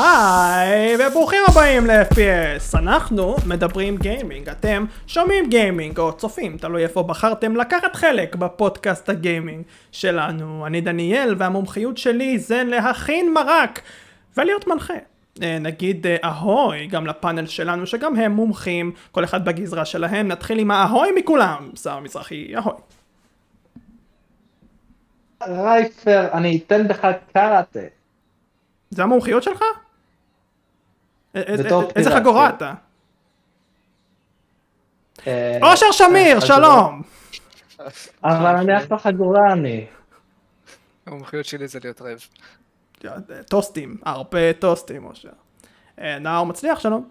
היי, וברוכים הבאים ל-FPS. אנחנו מדברים גיימינג, אתם שומעים גיימינג או צופים, תלוי איפה בחרתם לקחת חלק בפודקאסט הגיימינג שלנו. אני דניאל, והמומחיות שלי זה להכין מרק ולהיות מנחה. אה, נגיד אה, אהוי גם לפאנל שלנו שגם הם מומחים, כל אחד בגזרה שלהם. נתחיל עם האהוי מכולם, שר מזרחי, אהוי. רייפר, אני אתן בך קראטה. זה המומחיות שלך? א- איזה- בתור איזה חגורה כן. אתה? אה, אושר שמיר, אה, שלום! אבל אני אחלה חגורה אני. המומחיות שלי זה להיות רעב. טוסטים, הרבה טוסטים, אושר. אה, נאור מצליח, שלום.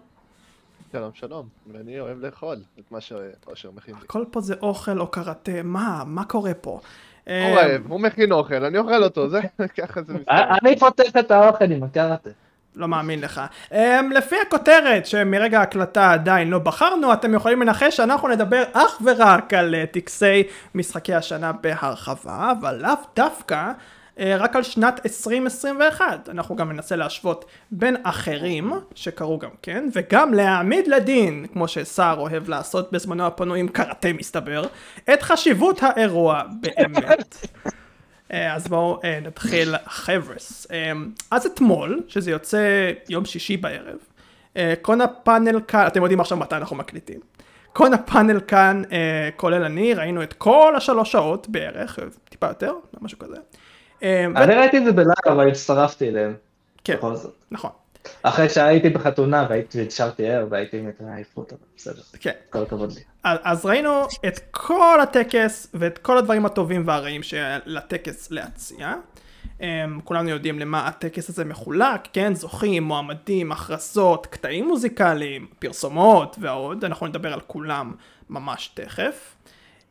שלום שלום, ואני אוהב לאכול את מה שאושר מכין לי. הכל פה זה אוכל או קראטה, מה? מה קורה פה? אה, הוא רעב, הוא מכין אוכל, אני אוכל אותו, זה ככה זה מסתכל. אה, אני פותח את האוכל עם הקראטה. לא מאמין לך. Um, לפי הכותרת שמרגע ההקלטה עדיין לא בחרנו, אתם יכולים לנחש שאנחנו נדבר אך ורק על uh, טקסי משחקי השנה בהרחבה, אבל לאו דווקא uh, רק על שנת 2021. אנחנו גם ננסה להשוות בין אחרים, שקרו גם כן, וגם להעמיד לדין, כמו שסער אוהב לעשות בזמנו הפנוי עם קראטה מסתבר, את חשיבות האירוע באמת. אה, אז בואו אה, נתחיל חבר'ס. אה, אז אתמול, שזה יוצא יום שישי בערב, אה, קונה פאנל כאן, אתם יודעים עכשיו מתי אנחנו מקליטים. קונה פאנל כאן, כולל אני, ראינו את כל השלוש שעות בערך, טיפה יותר, משהו כזה. אני ראיתי את זה בלייב, אבל הצטרפתי אליהם. כן. נכון, אחרי שהייתי בחתונה והייתי נשארתי ער והייתי מת מהעייפות, אבל בסדר. כן. כל הכבוד לי. אז אז ראינו את כל הטקס ואת כל הדברים הטובים והרעים שהיה לטקס להציע. Um, כולנו יודעים למה הטקס הזה מחולק, כן? זוכים, מועמדים, הכרזות, קטעים מוזיקליים, פרסומות ועוד, אנחנו נדבר על כולם ממש תכף.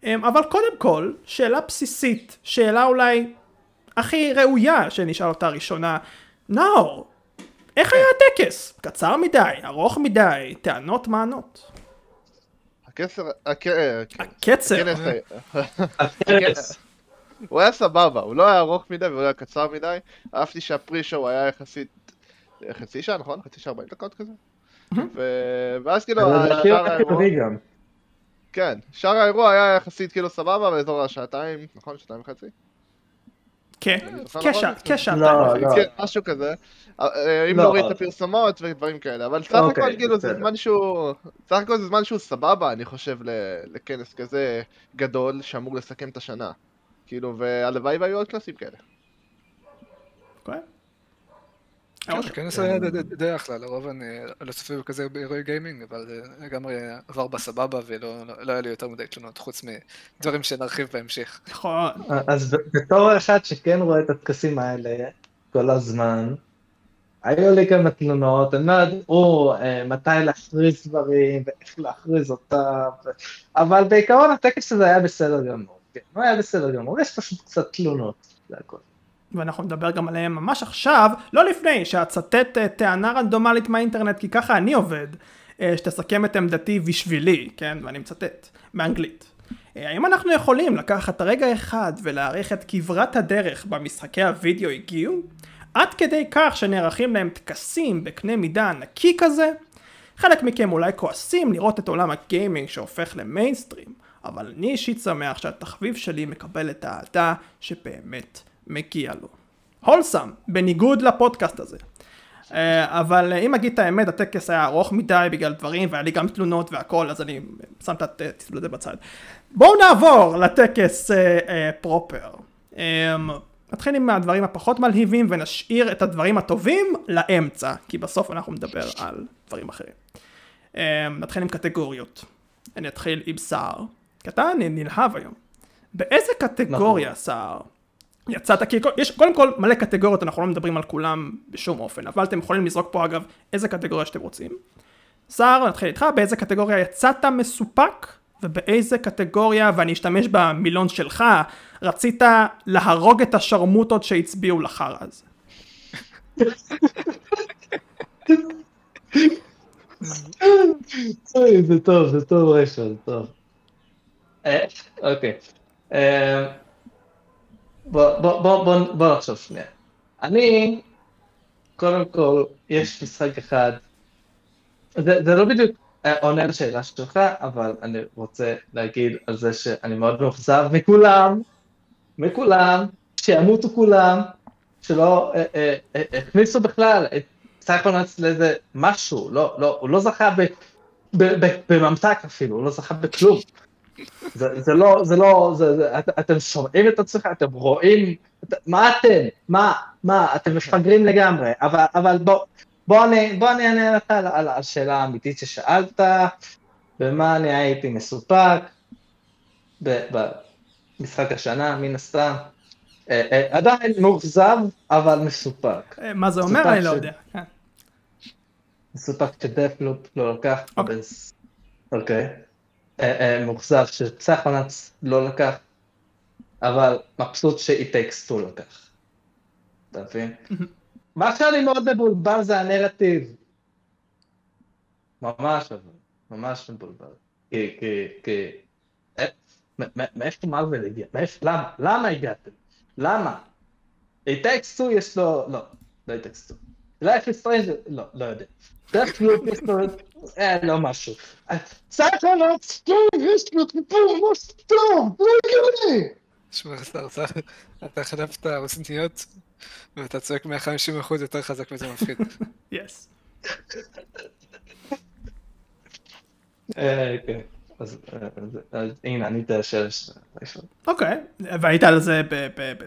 Um, אבל קודם כל, שאלה בסיסית, שאלה אולי הכי ראויה שנשאל אותה ראשונה, נאור, איך היה הטקס? קצר מדי, ארוך מדי, טענות מענות. אה, כן. הקצר. הכנס. הוא היה סבבה, הוא לא היה ארוך מדי והוא היה קצר מדי. אהבתי שהפרי שואו היה יחסית חצי שעה, נכון? חצי שעה 40 דקות כזה? ואז כאילו, זה הכי שאר האירוע, טובי גם. כן, שאר האירוע היה יחסית כאילו סבבה באזור השעתיים, נכון? שעתיים וחצי? כן, זוכר כשע, נכון? כשעתיים לא, וחצי. לא. כן, משהו כזה. אה, אם לא. נוריד את הפרסומות ודברים כאלה, אבל סך אוקיי, הכל כאילו זה. זמן שהוא, סך הכל זה זמן שהוא סבבה, אני חושב, ל- לכנס כזה גדול שאמור לסכם את השנה. כאילו, והלוואי והיו עוד כנסים כאלה. הכנס היה די- אחלה, לרוב אני לא צופה בכזה באירועי גיימינג, אבל זה לגמרי עבר בסבבה ולא לא- לא היה לי יותר מדי תלונות, חוץ מדברים שנרחיב בהמשך. נכון. אז ב- בתור אחד שכן רואה את הטקסים האלה כל הזמן, היו לי כמה תלונות, הם לא ידעו אה, מתי להכריז דברים ואיך להכריז אותם, אבל בעיקרון הטקס הזה היה בסדר גמור, כן, הוא היה בסדר גמור, יש פשוט קצת תלונות, זה הכל. ואנחנו נדבר גם עליהם ממש עכשיו, לא לפני שאצטט אה, טענה רנדומלית מהאינטרנט, כי ככה אני עובד, אה, שתסכם את עמדתי בשבילי, כן, ואני מצטט, באנגלית. אה, האם אנחנו יכולים לקחת רגע אחד ולהעריך את כברת הדרך במשחקי הוידאו הגיעו? עד כדי כך שנערכים להם טקסים בקנה מידה ענקי כזה? חלק מכם אולי כועסים לראות את עולם הגיימינג שהופך למיינסטרים, אבל אני אישית שמח שהתחביב שלי מקבל את האהדה שבאמת מגיע לו. הולסם, בניגוד לפודקאסט הזה. אה, אבל אה, אם אגיד את האמת, הטקס היה ארוך מדי בגלל דברים, והיה לי גם תלונות והכל, אז אני שם את הטיפול הזה בצד. בואו נעבור לטקס פרופר. אה, נתחיל עם הדברים הפחות מלהיבים ונשאיר את הדברים הטובים לאמצע, כי בסוף אנחנו נדבר על דברים אחרים. אה, נתחיל עם קטגוריות. אני אתחיל עם סער, אתה נלהב היום. באיזה קטגוריה, סער, יצאת, כי יש קודם כל מלא קטגוריות, אנחנו לא מדברים על כולם בשום אופן, אבל אתם יכולים לזרוק פה אגב איזה קטגוריה שאתם רוצים. סער, נתחיל איתך, באיזה קטגוריה יצאת מסופק, ובאיזה קטגוריה, ואני אשתמש במילון שלך, רצית להרוג את השרמוטות שהצביעו הזה. אוי, זה טוב, זה טוב רשע, זה טוב. אה, אוקיי. בוא, בוא, בוא, בוא, בוא נחשוב שנייה. אני קודם כל, יש משחק אחד, זה, זה לא בדיוק אה, עונה לשאלה שלך, אבל אני רוצה להגיד על זה שאני מאוד מאוכזב מכולם, מכולם, שימותו כולם, שלא אה, אה, אה, הכניסו בכלל את סייקונאץ לאיזה משהו, לא, לא, הוא לא זכה ב, ב, ב, בממתק אפילו, הוא לא זכה בכלום. זה, זה לא, זה לא, זה, זה, את, אתם שומעים את עצמכם, אתם רואים, את, מה אתם? מה, מה, אתם מפגרים לגמרי, אבל, אבל בוא, בוא אני, בוא אני אענה לך על, על השאלה האמיתית ששאלת, במה אני הייתי מסופק, במשחק השנה, מן הסתם. אה, אה, עדיין מאוכזב, אבל מסופק. אה, מה זה אומר? אני לא יודע. כן. מסופק שדפלופ לא לקח, אוקיי. מאוכזב שפסחונץ לא לקח, אבל מבסוט שאיטקסטו לקח. אתה מבין? מה שאני מאוד מבולבל זה הנרטיב. ממש אבל, ממש מבולבל. כי, כי, כי... אה, מאיפה מרוויל הגיע? מאיפה, למה? למה הגעתם? למה? It Takes Two יש לו... לא, לא It Takes Two. Life is Strange לא, לא יודע. Deathloop יש לו... אה, לא משהו. סאקונוט, יש לו טיפול ממש טוב, לא הגיוני. שמע, אתה- החלפת אוזניות, ואתה צועק 150% יותר חזק וזה מפחיד. yes. אה, כן. אז אה, אז הנה, אני את השאלה שלך. אוקיי. והיית על זה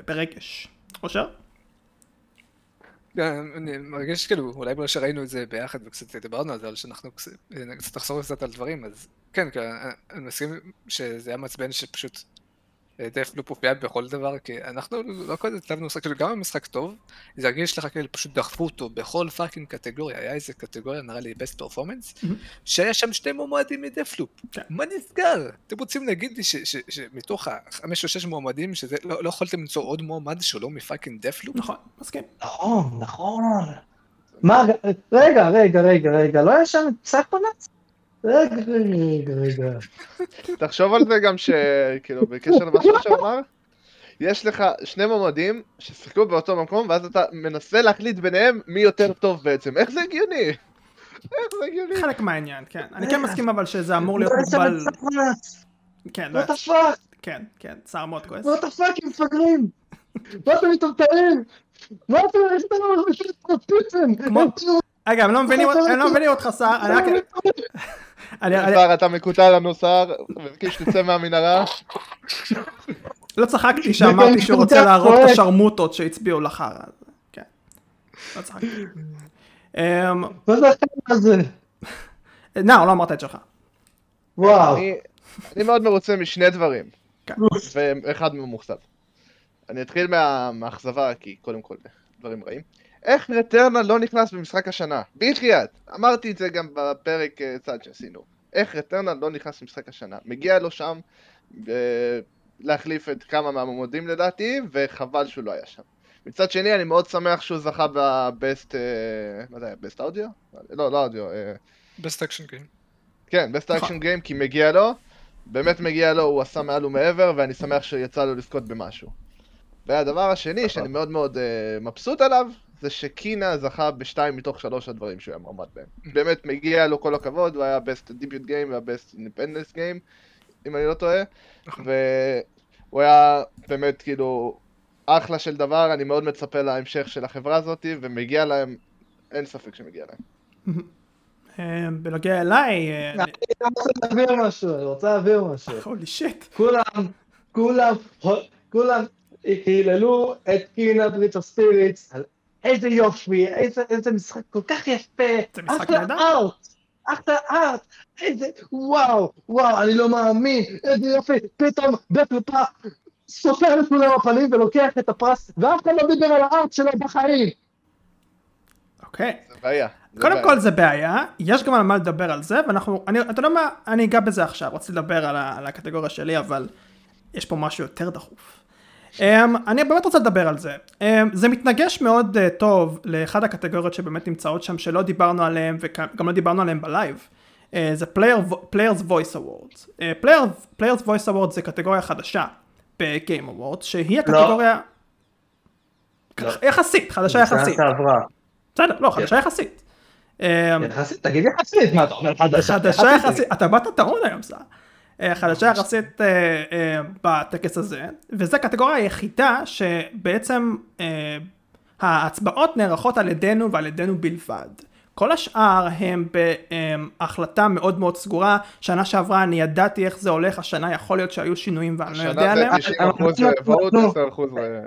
ברגש. אשר? אני מרגיש כאילו, אולי בגלל שראינו את זה ביחד וקצת דיברנו על זה, אבל שאנחנו קצת נחזור קצת על דברים, אז כן, כן, אני מסכים שזה היה מעצבן שפשוט Deathloop הופיע בכל דבר, כי אנחנו לא כזה התלהבנו משחק, כאילו גם המשחק טוב, זה הרגיש לך כאילו פשוט דחפו אותו בכל fucking קטגוריה, היה איזה קטגוריה, נראה לי best performance, שהיה שם שני מועמדים מ Deathloop. כן. מה נסגר? אתם רוצים להגיד לי ש- ש- שמתוך החמש או שש מועמדים, שזה לא לא יכולתם למצוא עוד מועמד שהוא לא מ fucking Deathloop? נכון, מסכים. נכון, נכון. מה, רגע, רגע, רגע, רגע, לא היה שם את Psychonauts? רגע, רגע, רגע. תחשוב על זה גם ש... כאילו, בקשר למה שאשר אמר, יש לך שני מועמדים ששיחקו באותו מקום, ואז אתה מנסה להחליט ביניהם מי יותר טוב בעצם. איך זה הגיוני? איך זה הגיוני? חלק מהעניין, כן. אני כן מסכים אבל שזה אמור להיות מוגבל. כן, לא what the fuck? כן, כן, אשר מאוד כועס. what the fuck, הם מפגרים? מה אתם מטומטמים? מה אתם לא מבינים הם לא מבינים אותך שר, אני סער, אתה מקוטע לנו סער, מבקש שתצא מהמנהרה. לא צחקתי שאמרתי שהוא רוצה להרוג את השרמוטות שהצביעו לחרא. כן. לא צחקתי. אמ, מה זה החלק הזה? נאו, לא אמרת את שלך. וואו. אני- מאוד מרוצה משני דברים, כן. ואחד מאוכזב. אני אתחיל מהאכזבה, כי קודם כל, דברים רעים. איך רטרנל לא נכנס במשחק השנה? בחייאת. אמרתי את זה גם בפרק אה, צד שעשינו. איך רטרנל לא נכנס במשחק השנה? מגיע לו שם אה, להחליף את כמה מהמועמדים לדעתי, וחבל שהוא לא היה שם. מצד שני, אני מאוד שמח שהוא זכה בבסט... מה זה היה? best audio? לא, לא אודיו. אה, best action game. כן, best נכון. action game, כי מגיע לו, באמת מגיע לו, הוא עשה מעל ומעבר, ואני שמח שיצא לו לזכות במשהו. והדבר השני, שאני מאוד מאוד אה, מבסוט עליו, זה ש Kena זכה בשתיים מתוך שלוש הדברים שהוא היה מועמד בהם. באמת מגיע לו כל הכבוד, הוא היה best debut game וה best independent game, אם אני לא טועה, נכון. והוא היה באמת כאילו אחלה של דבר, אני מאוד מצפה להמשך של החברה הזאת, ומגיע להם, אין ספק שמגיע להם. אמ, בנוגע אליי, אה, אני רוצה להעביר משהו, אני רוצה להעביר משהו. holy shit. כולם, כולם, כולם היללו את Kena Bridge of Spirits על איזה יופי, איזה, איזה משחק כל כך יפה, זה משחק אחלה נהדר. art, אחלה art, איזה, וואו, וואו, אני לא מאמין, איזה יופי, פתאום Deathloop סוטר לכולם בפנים ולוקח את הפרס, ואף אחד לא דיבר על ה art שלו בחיים. אוקיי. זה בעיה. זה קודם בעיה. כל זה בעיה, יש גם על מה לדבר על זה, ואנחנו, אני, אתה יודע מה, אני אגע בזה עכשיו, רציתי לדבר על, ה, על הקטגוריה שלי, אבל יש פה משהו יותר דחוף. אמ, אני באמת רוצה לדבר על זה. אמ, זה מתנגש מאוד אה, טוב לאחד הקטגוריות שבאמת נמצאות שם, שלא דיברנו עליהן, וגם לא דיברנו עליהן ב live. אה, זה player, Players Voice Awards. Player, Players Voice Awards זה קטגוריה חדשה ב-Game Awards, שהיא הקטגוריה... לא. יחסית, חדשה יחסית. בסדר, לא, חדשה יחסית. אה, יחסית, תגיד יחסית, מה אתה אומר חדשה? חדשה יחסית, אתה באת טעון היום סער. אה, חדשה יחסית אה, אה, בטקס הזה, וזו הקטגוריה היחידה שבעצם ההצבעות נערכות על ידינו ועל ידינו בלבד. כל השאר הם בהחלטה מאוד מאוד סגורה, שנה שעברה אני ידעתי איך זה הולך, השנה יכול להיות שהיו שינויים ואני לא יודע עליהם. השנה זה 90% vote, 10%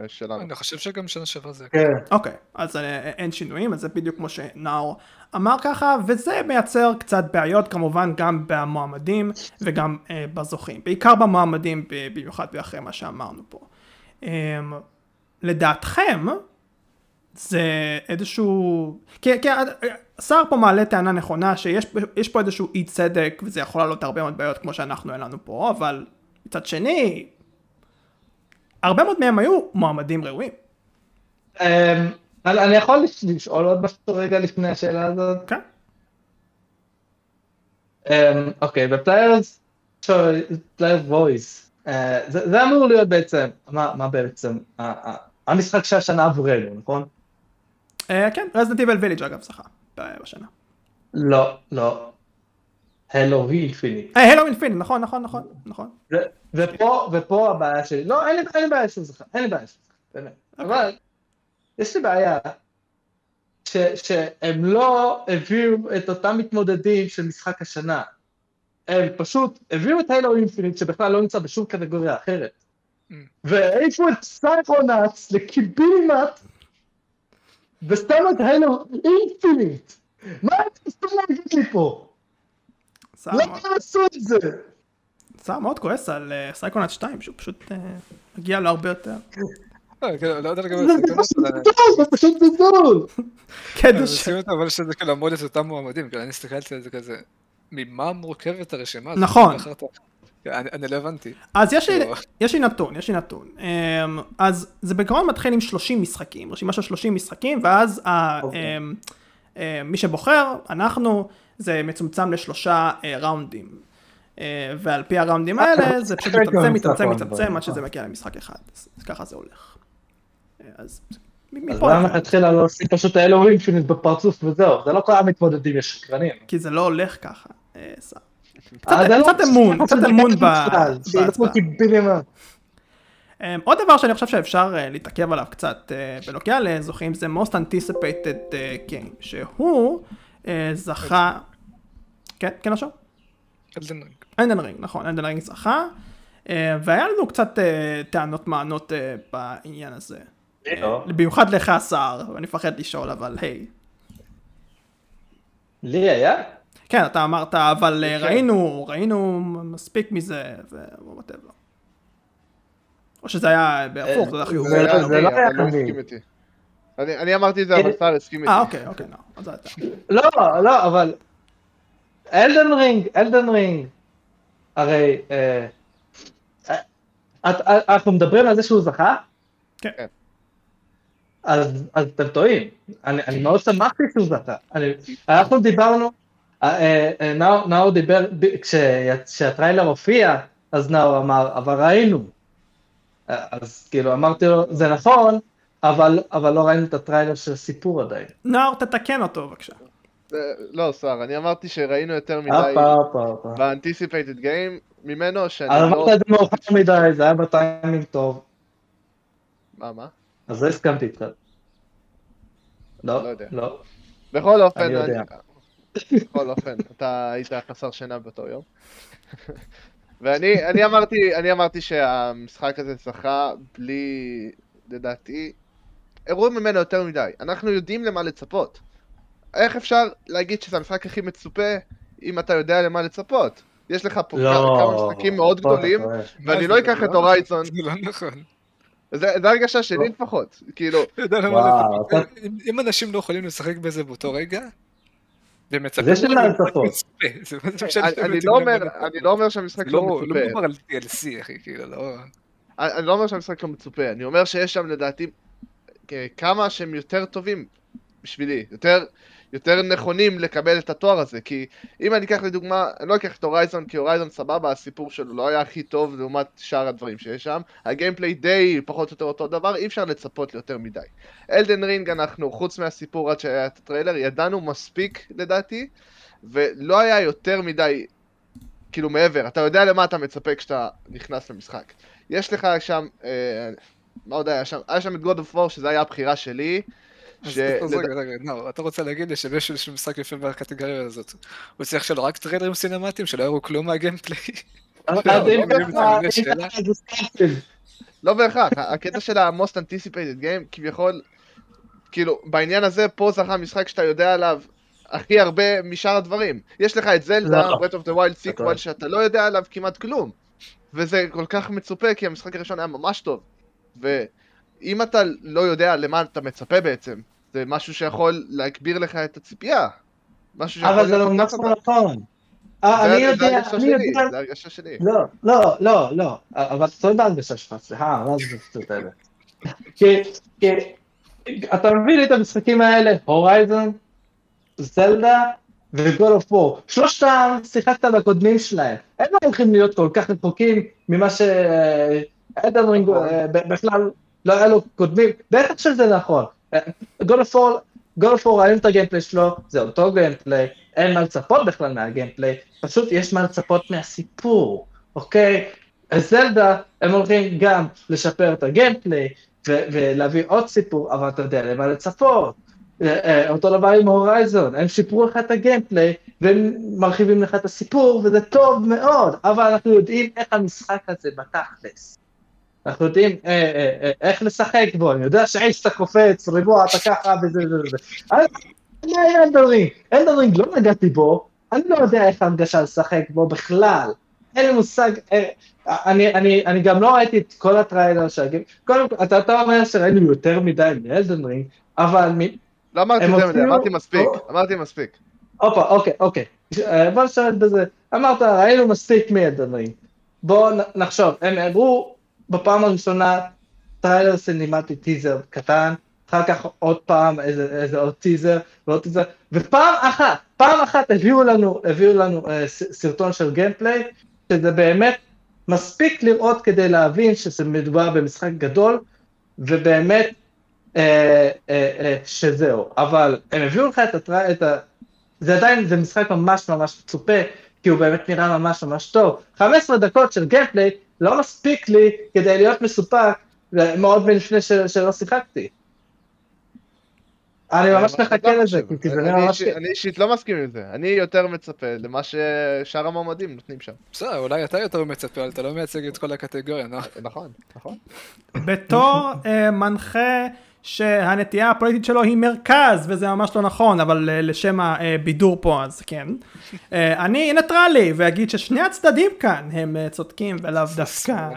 שלנו. אני חושב שגם שנה שעברה זה... כן. אוקיי, אז אה, אין שינויים, אז זה בדיוק כמו שנאור אמר ככה, וזה מייצר קצת בעיות כמובן גם במועמדים וגם אה, בזוכים, בעיקר במועמדים במיוחד אחרי מה שאמרנו פה. אה, לדעתכם, זה איזשהו, כי, כי השר פה מעלה טענה נכונה שיש יש פה איזשהו אי צדק וזה יכול לעלות הרבה מאוד בעיות כמו שאנחנו אין לנו פה, אבל מצד שני, הרבה מאוד מהם היו מועמדים ראויים. אמ, אני יכול לש- לשאול עוד משהו רגע לפני השאלה הזאת? כן. אמ, אוקיי, ב players, player voice, זה זה אמור להיות בעצם, מה בעצם, המשחק של השנה עבורנו, נכון? אה, כן, Resident Evil Village אגב זכה בשנה. לא, לא. Halo Infinite. אה, Halo Infinite, נכון, נכון, נכון, נכון. ו- ופה, ופה הבעיה שלי, לא, אין לי, בעיה שזה זכה, אין לי בעיה שזה זכה, באמת. אבל, יש לי בעיה, ש, שהם לא הביאו את אותם מתמודדים של משחק השנה. הם פשוט הביאו את Halo Infinite, שבכלל לא נמצא בשום קטגוריה אחרת. אממ. והעיפו את Psychonauts לקיבינימט, ושמו את Halo Infinite. מה אתם צריכים להגיד לי פה? למה הם עשו את זה? סער מאוד כועס על אה, סייקונאט 2, שהוא פשוט אה, מגיע לו הרבה יותר. לא, כאילו, לא יודע זה לגבי פשוט אבל- זה פשוט. כן, שזה כאילו את אותם מועמדים, כאילו אני הסתכלתי על זה כזה, ממה מורכבת הרשימה הזאת? נכון. אני אני לא הבנתי. אז יש לי, לא. יש לי נתון, יש לי נתון. אמ, אז זה בעיקרון מתחיל עם 30 משחקים, רשימה של 30 משחקים, ואז ה, אוקיי. אמ, אמ, מי שבוחר, אנחנו, זה מצומצם לשלושה אה, ראונדים. אה, ועל פי הראונדים האלה, זה פשוט round מצמצם, דברים, עד שזה. מגיע למשחק אחד. אז ככה זה הולך. אה, אז אז מפה למה נתחיל. תתחילה להוסיף פשוט Halo Infinite בפרצוף וזהו, זה לא כל המתמודדים יש שקרנים. כי זה לא הולך ככה. אה, סע. אה, זה לא קצת אמון, קצת אמון ב- בכלל, שילכו בהצבעה. אמ, עוד דבר שאני חושב שאפשר אה, להתעכב עליו קצת אה, בנוגע לזוכים זה most anticipated game, שהוא זכה, כן, כן עכשיו? Elden Ring. Elden Ring, נכון, Elden Ring זכה, והיה לנו קצת טענות ומענות בעניין הזה. לא. במיוחד לך אשר, ואני מפחד לשאול, אבל היי. לי היה? כן, אתה אמרת, אבל אה, כן. ראינו, ראינו מספיק מזה, whatever. או שזה היה בהפוך, זה היה חיובי. זה לא- זה לא היה אבל הוא אני. אמרתי את זה, אבל סער הסכים איתי. אה, אוקיי, אוקיי, לא, אז אתה. לא, לא, אבל... Elden Ring, Elden Ring, הרי... אה, אה, אה, אנחנו מדברים על זה שהוא זכה? כן. אז אז אתם טועים. אני מאוד שמחתי שהוא זכה. אנחנו דיברנו, אה, אה, אה, נאור נאור דיבר, כשהטריילר הופיע, אז נאור אמר, אבל ראינו. אז כאילו אמרתי לו, זה נכון, אבל אבל לא ראינו את הטריילר של הסיפור עדיין. נאור, תתקן אותו בבקשה. לא, סער, אני אמרתי שראינו יותר מדי. ב-anticipated game ממנו, שאני לא... אמרת את זה מאוחר מדי, זה היה בטיימינג טוב, מה, מה? אז לא הסכמתי איתך. לא לא. לא. בכל אופן, אני יודע. בכל אופן, אתה היית חסר שינה באותו יום. ואני אני אמרתי, אני אמרתי שהמשחק הזה זכה בלי, לדעתי, הראו ממנו יותר מדי. אנחנו יודעים למה לצפות. איך אפשר להגיד שזה המשחק הכי מצופה אם אתה יודע למה לצפות? יש לך פה לא. כמה משחקים מאוד גדולים. ואני לא אקח את לא הורייזון, זה לא נכון. זה זה הרגשה שלי לא. לפחות, כאילו? אם- אם אנשים לא יכולים לשחק בזה באותו רגע, זה מה זה אני בעצם לא אומר. אני לא אומר שהמשחק לא לא לא מצופה, מדובר על DLC אחי, כאילו, לא... אני לא אומר שהמשחק לא מצופה, אני אומר שיש שם לדעתי כמה שהם יותר טובים בשבילי, יותר, יותר נכונים לקבל את התואר הזה, כי אם אני אקח לדוגמה, אני לא אקח את הורייזון, כי הורייזון סבבה, הסיפור שלו לא היה הכי טוב לעומת שאר הדברים שיש שם, הגיימפליי די פחות או יותר אותו דבר, אי אפשר לצפות ליותר מדי. Elden Ring אנחנו, חוץ מהסיפור עד שהיה את הטריילר, ידענו מספיק לדעתי, ולא היה יותר מדי, כאילו מעבר, אתה יודע למה אתה מצפה כשאתה נכנס למשחק. יש לך שם, אה, מה עוד היה שם? היה שם את God of War, שזה היה הבחירה שלי. אז אז רגע, רגע, נאור, אתה רוצה להגיד לי שמישהו של משחק יפה בקטגוריה הזאת, הוא צריך שלו רק טריילרים סינמטיים, שלא יראו כלום מה gameplay? לא, לא. לא בהכרח, הקטע של ה-most anticipated game, כביכול, כאילו, בעניין הזה, פה זה המשחק שאתה יודע עליו הכי הרבה משאר הדברים. יש לך את זלדה, לא. Of the Wild טועה. sequel, שאתה לא יודע עליו כמעט כלום. וזה כל כך מצופה, כי המשחק הראשון היה ממש טוב. ואם אתה לא יודע למה אתה מצפה בעצם, זה משהו שיכול להגביר לך את הציפייה. אבל זה לא נכון. נכון. אה, זה- אני זה יודע, ההרגשה אני שלי, יודע, זה ההרגשה שלי. לא, לא, לא, לא, אבל אתה טועה בהרגשה שלך, סליחה, מה זה השטויות האלה? כי, אתה מביא לי את המשחקים האלה, Horizon, Zelda ו God of War, שלושתם שיחקת בקודמים שלהם, הם לא הולכים להיות כל כך רחוקים ממה ש... Elden Ring אה, ב- בכלל לא היה לו קודמים, בטח שזה נכון, God of War, God of War ראינו את ה gameplay שלו, זה אותו gameplay, אין מה לצפות בכלל מהגיימפליי, פשוט יש מה לצפות מהסיפור, אוקיי? אז זלדה, הם הולכים גם לשפר את הגיימפליי, ולהביא עוד סיפור, אבל אתה יודע למה לצפות. אה, אה, אותו דבר עם הורייזון, הם שיפרו לך את הגיימפליי, והם מרחיבים לך את הסיפור, וזה טוב מאוד, אבל אנחנו יודעים איך המשחק הזה בתכלס. אנחנו יודעים אה, אה, אה, איך לשחק בו, אני יודע אתה קופץ, ריבוע אתה ככה וזה וזה וזה. Elden Ring, Elden Ring לא נגעתי בו, אני לא יודע איך ההרגשה לשחק בו בכלל. אין לי מושג, אני, אני, אני גם לא ראיתי את כל הטריילר של הגיים, קודם כל, אתה, אתה אומר שראינו יותר מדי מ Elden Ring, אבל מ... לא אמרתי יותר מדי, אמרתי מספיק, אמרתי מספיק. הופה, אוקיי, אוקיי, בוא נשאר בזה, אמרת, ראינו מספיק מ Elden Ring, בואו נחשוב, הם הראו בפעם הראשונה טריילר cinematic טיזר קטן, אחר כך עוד פעם איזה, איזה עוד טיזר ועוד טיזר, ופעם אחת, פעם אחת הביאו לנו, הביאו לנו אה, סרטון של gameplay, שזה באמת מספיק לראות כדי להבין שזה מדובר במשחק גדול, ובאמת אה, אה, אה, שזהו, אבל הם הביאו לך את הטרי... את ה... זה עדיין, זה משחק ממש ממש מצופה, כי הוא באמת נראה ממש ממש טוב. 15 דקות של gameplay לא מספיק לי כדי להיות מסופק מאוד מלפני ש... שלא שיחקתי. אני ממש מחכה לא לזה. כי זה נראה ממש... אני אישית לא מסכים עם זה, אני יותר מצפה למה ששאר המועמדים נותנים שם. בסדר, אולי אתה יותר מצפה, אבל אתה לא מייצג את כל הקטגוריה, נו. נכון, נכון. בתור אה, מנחה שהנטייה הפוליטית שלו היא מרכז, וזה ממש לא נכון, אבל אה, לשם הבידור פה אז כן. אה, אני ניטרלי, ואגיד ששני הצדדים כאן הם אה, צודקים ולאו דווקא...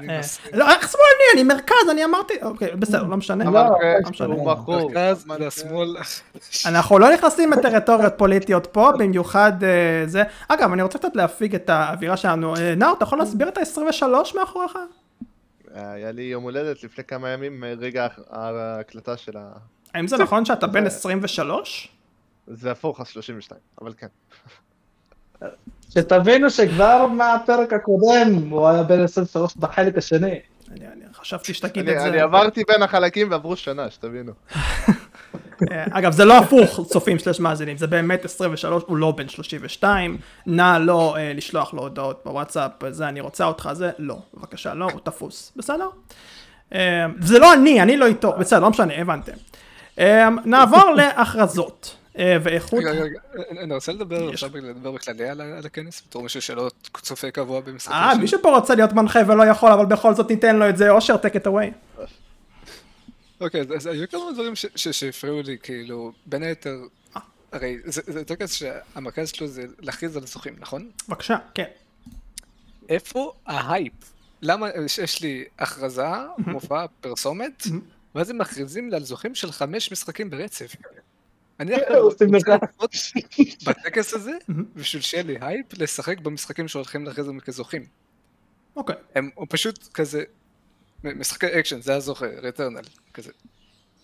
לא, איך שמאלני? אני מרכז, אני אמרתי... אוקיי, בסדר, לא משנה. לא, לא. אנחנו לא נכנסים לטריטוריות פוליטיות פה, במיוחד זה. אגב, אני רוצה קצת להפיג את האווירה שלנו. נאור, אתה יכול להסביר את ה-23 מאחוריך? היה לי יום הולדת לפני כמה ימים מרגע ההקלטה של ה... האם זה נכון שאתה בן 23? זה הפוך, אז 32, אבל כן. שתבינו שכבר מהפרק הקודם הוא היה בן 23 בחלק השני. אני, אני חשבתי שתגיד אני את זה. אני עברתי בין החלקים ועברו שנה, שתבינו. אה, אגב, זה לא הפוך, צופים שלוש מאזינים, זה באמת 23, הוא לא בן 32. נא לא אה, לשלוח לו הודעות בוואטסאפ, זה אני רוצה אותך, זה לא. בבקשה, לא, הוא תפוס. בסדר? אה, זה לא אני, אני לא איתו. בסדר, לא משנה, הבנתם. אה, נעבור להכרזות. ואיכות... רגע, רגע, אני רוצה לדבר. עכשיו לדבר בכללי על הכנס, בתור מישהו שלא צופה קבוע במשחקים אה. מישהו פה רוצה להיות מנחה ולא יכול, אבל בכל זאת ניתן לו את זה. אושר, take it away. אוקיי, אז- היו כמה דברים שהפריעו לי, כאילו, בין היתר, הרי זה זה טקס שהמרכז שלו זה להכריז על זוכים, נכון? בבקשה, כן. איפה ההייפ? למה יש- לי הכרזה, מופע, פרסומת, ואז הם מכריזים לי על זוכים של חמש משחקים ברצף. אני עכשיו רוצה. לראות בטקס הזה, בשביל שיהיה לי הייפ, לשחק במשחקים שהולכים להכריז עליהם כזוכים. אוקיי. הם פשוט כזה, משחקי אקשן, זה הזוכה, Returnal, כזה.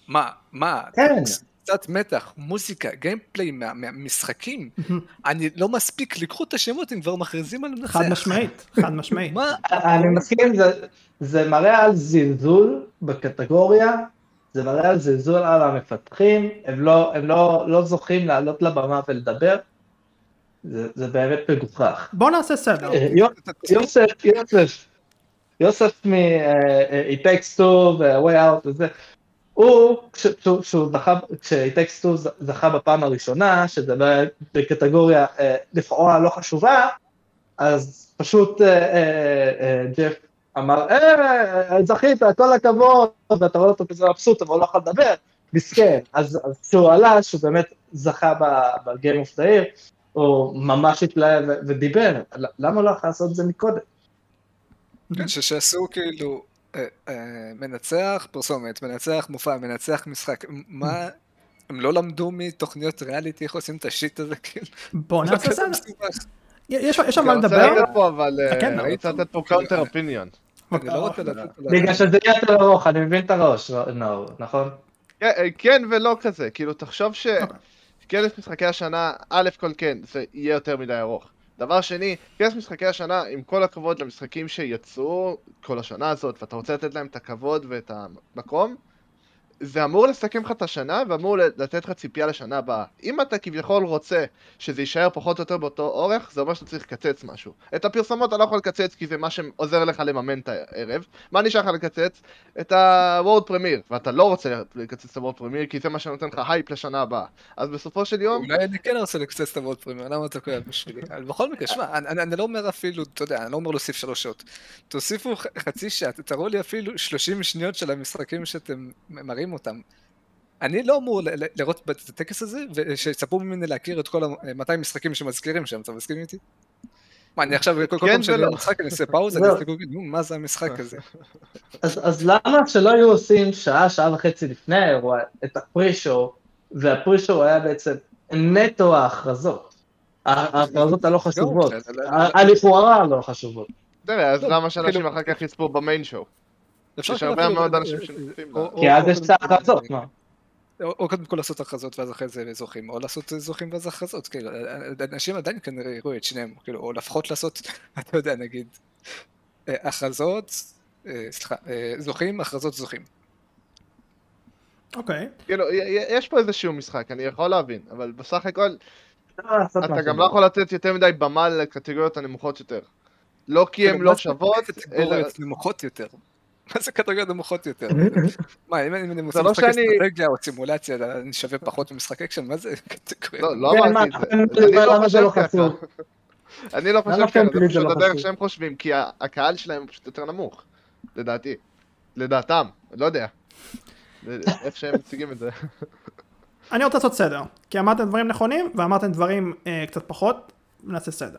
מה, מה, כן. קצת מתח, מוזיקה, gameplay מה- מהמשחקים, אני לא מספיק לקרוא את השמות, הם כבר מכריזים על מנצח. חד משמעית, חד משמעית. מה? אני מסכים, זה, זה מראה על זלזול בקטגוריה, זה מראה על זלזול על המפתחים, הם לא, הם לא, לא זוכים לעלות לבמה ולדבר, זה, זה באמת מגוחך. בוא נעשה סדר. יו- יוסף, יוסף, יוסף מ-It Takes Two ו-Way Out וזה, הוא, כש- כשהוא זכה, כש-It Takes Two ז- זכה בפעם הראשונה, שזה לא היה בקטגוריה אה, לכאורה לא חשובה, אז פשוט אה, אה, אה, ג'ף אמר, אה, זכית, כל הכבוד, ואתה רואה אותו כזה מבסוט, אבל הוא לא יכול לדבר, מסכן. אז כשהוא עלה, שהוא באמת זכה the Year, הוא ממש התלהב ודיבר, למה לא יכול לעשות את זה מקודם? כן, שעשו כאילו אה, אה, מנצח פרסומת, מנצח מופע, מנצח משחק, מה, הם לא למדו מתוכניות ריאליטי איך עושים את השיט הזה, כאילו? בוא זה נעשה סדר. מסובך. יש יש שם מה אני רוצה לדבר. לתת פה, אבל אה, כן, אני רוצה לתת פה counter opinion. אני לא רוצה לתת... בגלל שזה יהיה יותר ארוך, אני מבין את הראש, נאור, נכון? כן, אה, כן ולא כזה, כאילו תחשוב ש... אוקיי. כנס משחקי השנה, א' כל כן, זה יהיה יותר מדי ארוך. דבר שני, כנס משחקי השנה, עם כל הכבוד למשחקים שיצאו כל השנה הזאת, ואתה רוצה לתת להם את הכבוד ואת המקום, זה אמור לסכם לך את השנה ואמור לתת לך ציפייה לשנה הבאה. אם אתה כביכול רוצה שזה יישאר פחות או יותר באותו אורך, זה אומר שאתה צריך לקצץ משהו. את הפרסומות אתה לא יכול לקצץ כי זה מה שעוזר לך לממן את הערב. מה נשאר לך לקצץ? את ה-World Premiere, ואתה לא רוצה לקצץ את ה-World Premiere כי זה מה שנותן לך הייפ לשנה הבאה. אז בסופו של יום, אולי אני כן רוצה לקצץ את ה World Premiere, למה אתה כואב בשבילי? בכל מקרה, שמע, אני- לא אומר אפילו, אתה יודע, אני לא אומר להוסיף שלוש שעות. תוסיפו חצי שעה, תראו לי אפילו 30 שניות של המשחקים שאתם מראים אותם. אני לא אמור ל- ל- לראות את הטקס הזה, ושיצפו ממני להכיר את כל ה-200 משחקים שמזכירים שם, אתה מסכים איתי? מה, אני עכשיו, כל כן פעם שאני משחק, אני עושה פאוזה, אני. אעשה גוגל, נו, מה זה המשחק הזה? אז, למה שלא היו עושים שעה, שעה וחצי לפני האירוע, את הפרי-שואו, והפרי-שואו היה בעצם נטו ההכרזות. ההכרזות הלא חשובות, ה- הלכאורה הלא חשובות. תראה, אז לא, למה שאנשים כאילו- אחר כך יצפו במיין שואו? אפשר יש כאילו הרבה מאוד אנשים אה, שנוספים או- לה. או- כי אז יש כל- ההכרזות, מה? או, קודם כל לעשות הכרזות ואז אחרי זה זוכים, או לעשות זוכים ואז הכרזות, כאילו, אנשים עדיין כנראה יראו את שניהם, כאילו, או לפחות לעשות, אתה יודע, נגיד, אה, הכרזות, אה, סליחה, אה, זוכים, הכרזות זוכים. אוקיי. כאילו, יש פה איזשהו משחק, אני יכול להבין, אבל בסך הכל, לא אתה. גם לא יכול לתת יותר מדי במה לקטגוריות הנמוכות יותר. לא כי הן כאילו, לא שוות, אלא... קטגוריות נמוכות יותר. מה זה קטגוריות נמוכות יותר? מה, אם אני עושה לא משחק שאני- אסטרטגיה או סימולציה, אני שווה פחות ממשחק אקשן? מה זה? לא, לא כן, אמרתי מה, את זה. למה אני לא למה זה לא חושב ככה. חשוב? אני לא חושב ככה, זה פשוט לא הדרך? שהם חושבים, כי הקהל שלהם הוא פשוט יותר נמוך, לדעתי. לדעתם, לא יודע. איך שהם מציגים את זה. אני רוצה לעשות סדר, כי אמרתם דברים נכונים ואמרתם דברים אה, קצת פחות, נעשה סדר.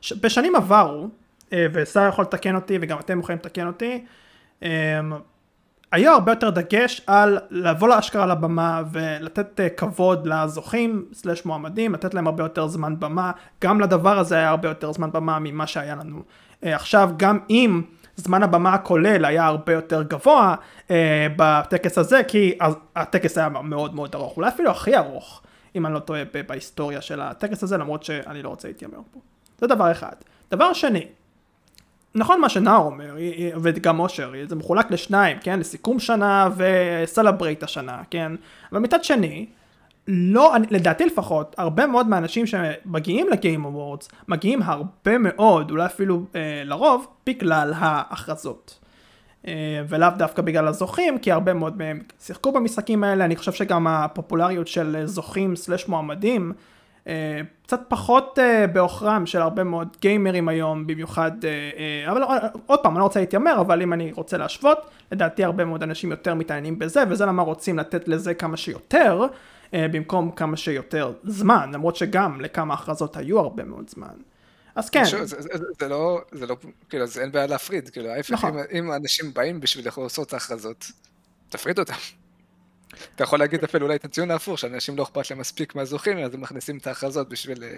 ש... בשנים עברו, אה, ושר יכול לתקן אותי וגם אתם יכולים לתקן אותי, היה הרבה יותר דגש על לבוא לאשכרה לבמה ולתת אה, כבוד לזוכים סלש מועמדים, לתת להם הרבה יותר זמן במה, גם לדבר הזה היה הרבה יותר זמן במה ממה שהיה לנו אה, עכשיו, גם אם זמן הבמה הכולל היה הרבה יותר גבוה אה, בטקס הזה, כי הטקס היה מאוד מאוד ארוך, אולי אפילו הכי ארוך, אם אני לא טועה, בהיסטוריה של הטקס הזה, למרות שאני לא רוצה להתיימר פה. זה דבר אחד. דבר שני, נכון מה שנאור אומר, וגם אושר, זה מחולק לשניים, כן? לסיכום שנה ו celebrate השנה, כן? אבל מצד שני, לא, אני, לדעתי לפחות, הרבה מאוד מהאנשים שמגיעים ל Game Awards, מגיעים הרבה מאוד, אולי אפילו אה, לרוב, בגלל ההכרזות. אה, ולאו דווקא בגלל הזוכים, כי הרבה מאוד מהם שיחקו במשחקים האלה, אני חושב שגם הפופולריות של זוכים slash מועמדים, קצת פחות אה, בעוכרם של הרבה מאוד גיימרים היום, במיוחד, אה, אה, אבל אה, עוד פעם, אני לא רוצה להתיימר, אבל אם אני רוצה להשוות, לדעתי הרבה מאוד אנשים יותר מתעניינים בזה, וזה למה רוצים לתת לזה כמה שיותר, אה, במקום כמה שיותר זמן, למרות שגם לכמה הכרזות היו הרבה מאוד זמן. אז כן, שוב, זה, זה, זה, זה לא, זה לא, כאילו, אז אין בעיה להפריד, כאילו, ההפך, נכון. אם, אם אנשים באים בשביל לעשות את ההכרזות, תפריד אותם. אתה יכול להגיד אפילו אולי את הציון ההפוך, שאנשים לא אכפת להם מספיק מהזוכים, אז הם מכניסים את ההכרזות בשביל... אה,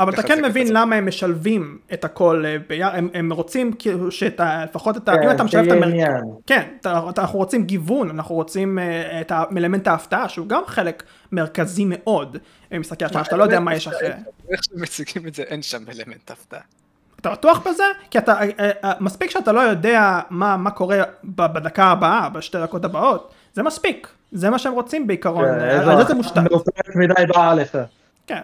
אבל אתה כן את מבין. למה הם משלבים את הכל אה, ביחד, הם, הם רוצים כאילו שאת ה... לפחות את ה... אם כן, אתה משלב את המרכז... כן, אנחנו רוצים גיוון, אנחנו רוצים uh, את האלמנט ההפתעה, שהוא גם חלק מרכזי מאוד במשחקי השנה, שאתה לא יודע מה יש אחרי. איך שמציגים את זה, אין שם אלמנט הפתעה. אתה בטוח בזה? כי אתה, אה, אה, מספיק שאתה לא יודע מה, מה קורה בדקה הבאה, בשתי דקות הבאות, זה מספיק. זה מה שהם רוצים בעיקרון, כן, על זה זה מושתת. מדי עליך. כן,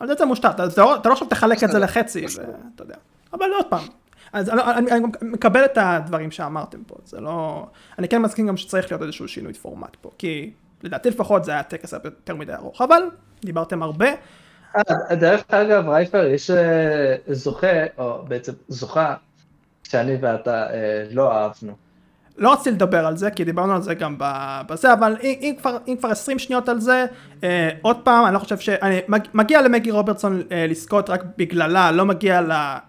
על זה זה מושתת, אתה אתה לא אתה לא עכשיו תחלק את זה לחצי, ואתה יודע. אבל עוד פעם, אז אני, אני, אני מקבל את הדברים שאמרתם פה, זה לא... אני כן מסכים גם שצריך להיות איזשהו שינוי פורמט פה, כי לדעתי לפחות זה היה טקס יותר מדי ארוך, אבל דיברתם הרבה, אה, דרך אגב, רייפר, יש אה, זוכה, או בעצם זוכה, שאני ואתה אה, לא אהבנו. לא רציתי לדבר על זה, כי דיברנו על זה גם בזה, אבל אם, אם, כבר, אם כבר 20 שניות על זה, אה, עוד פעם, אני לא חושב ש... אני, מג, מגיע למגי רוברטסון אה, לזכות רק בגללה, לא מגיע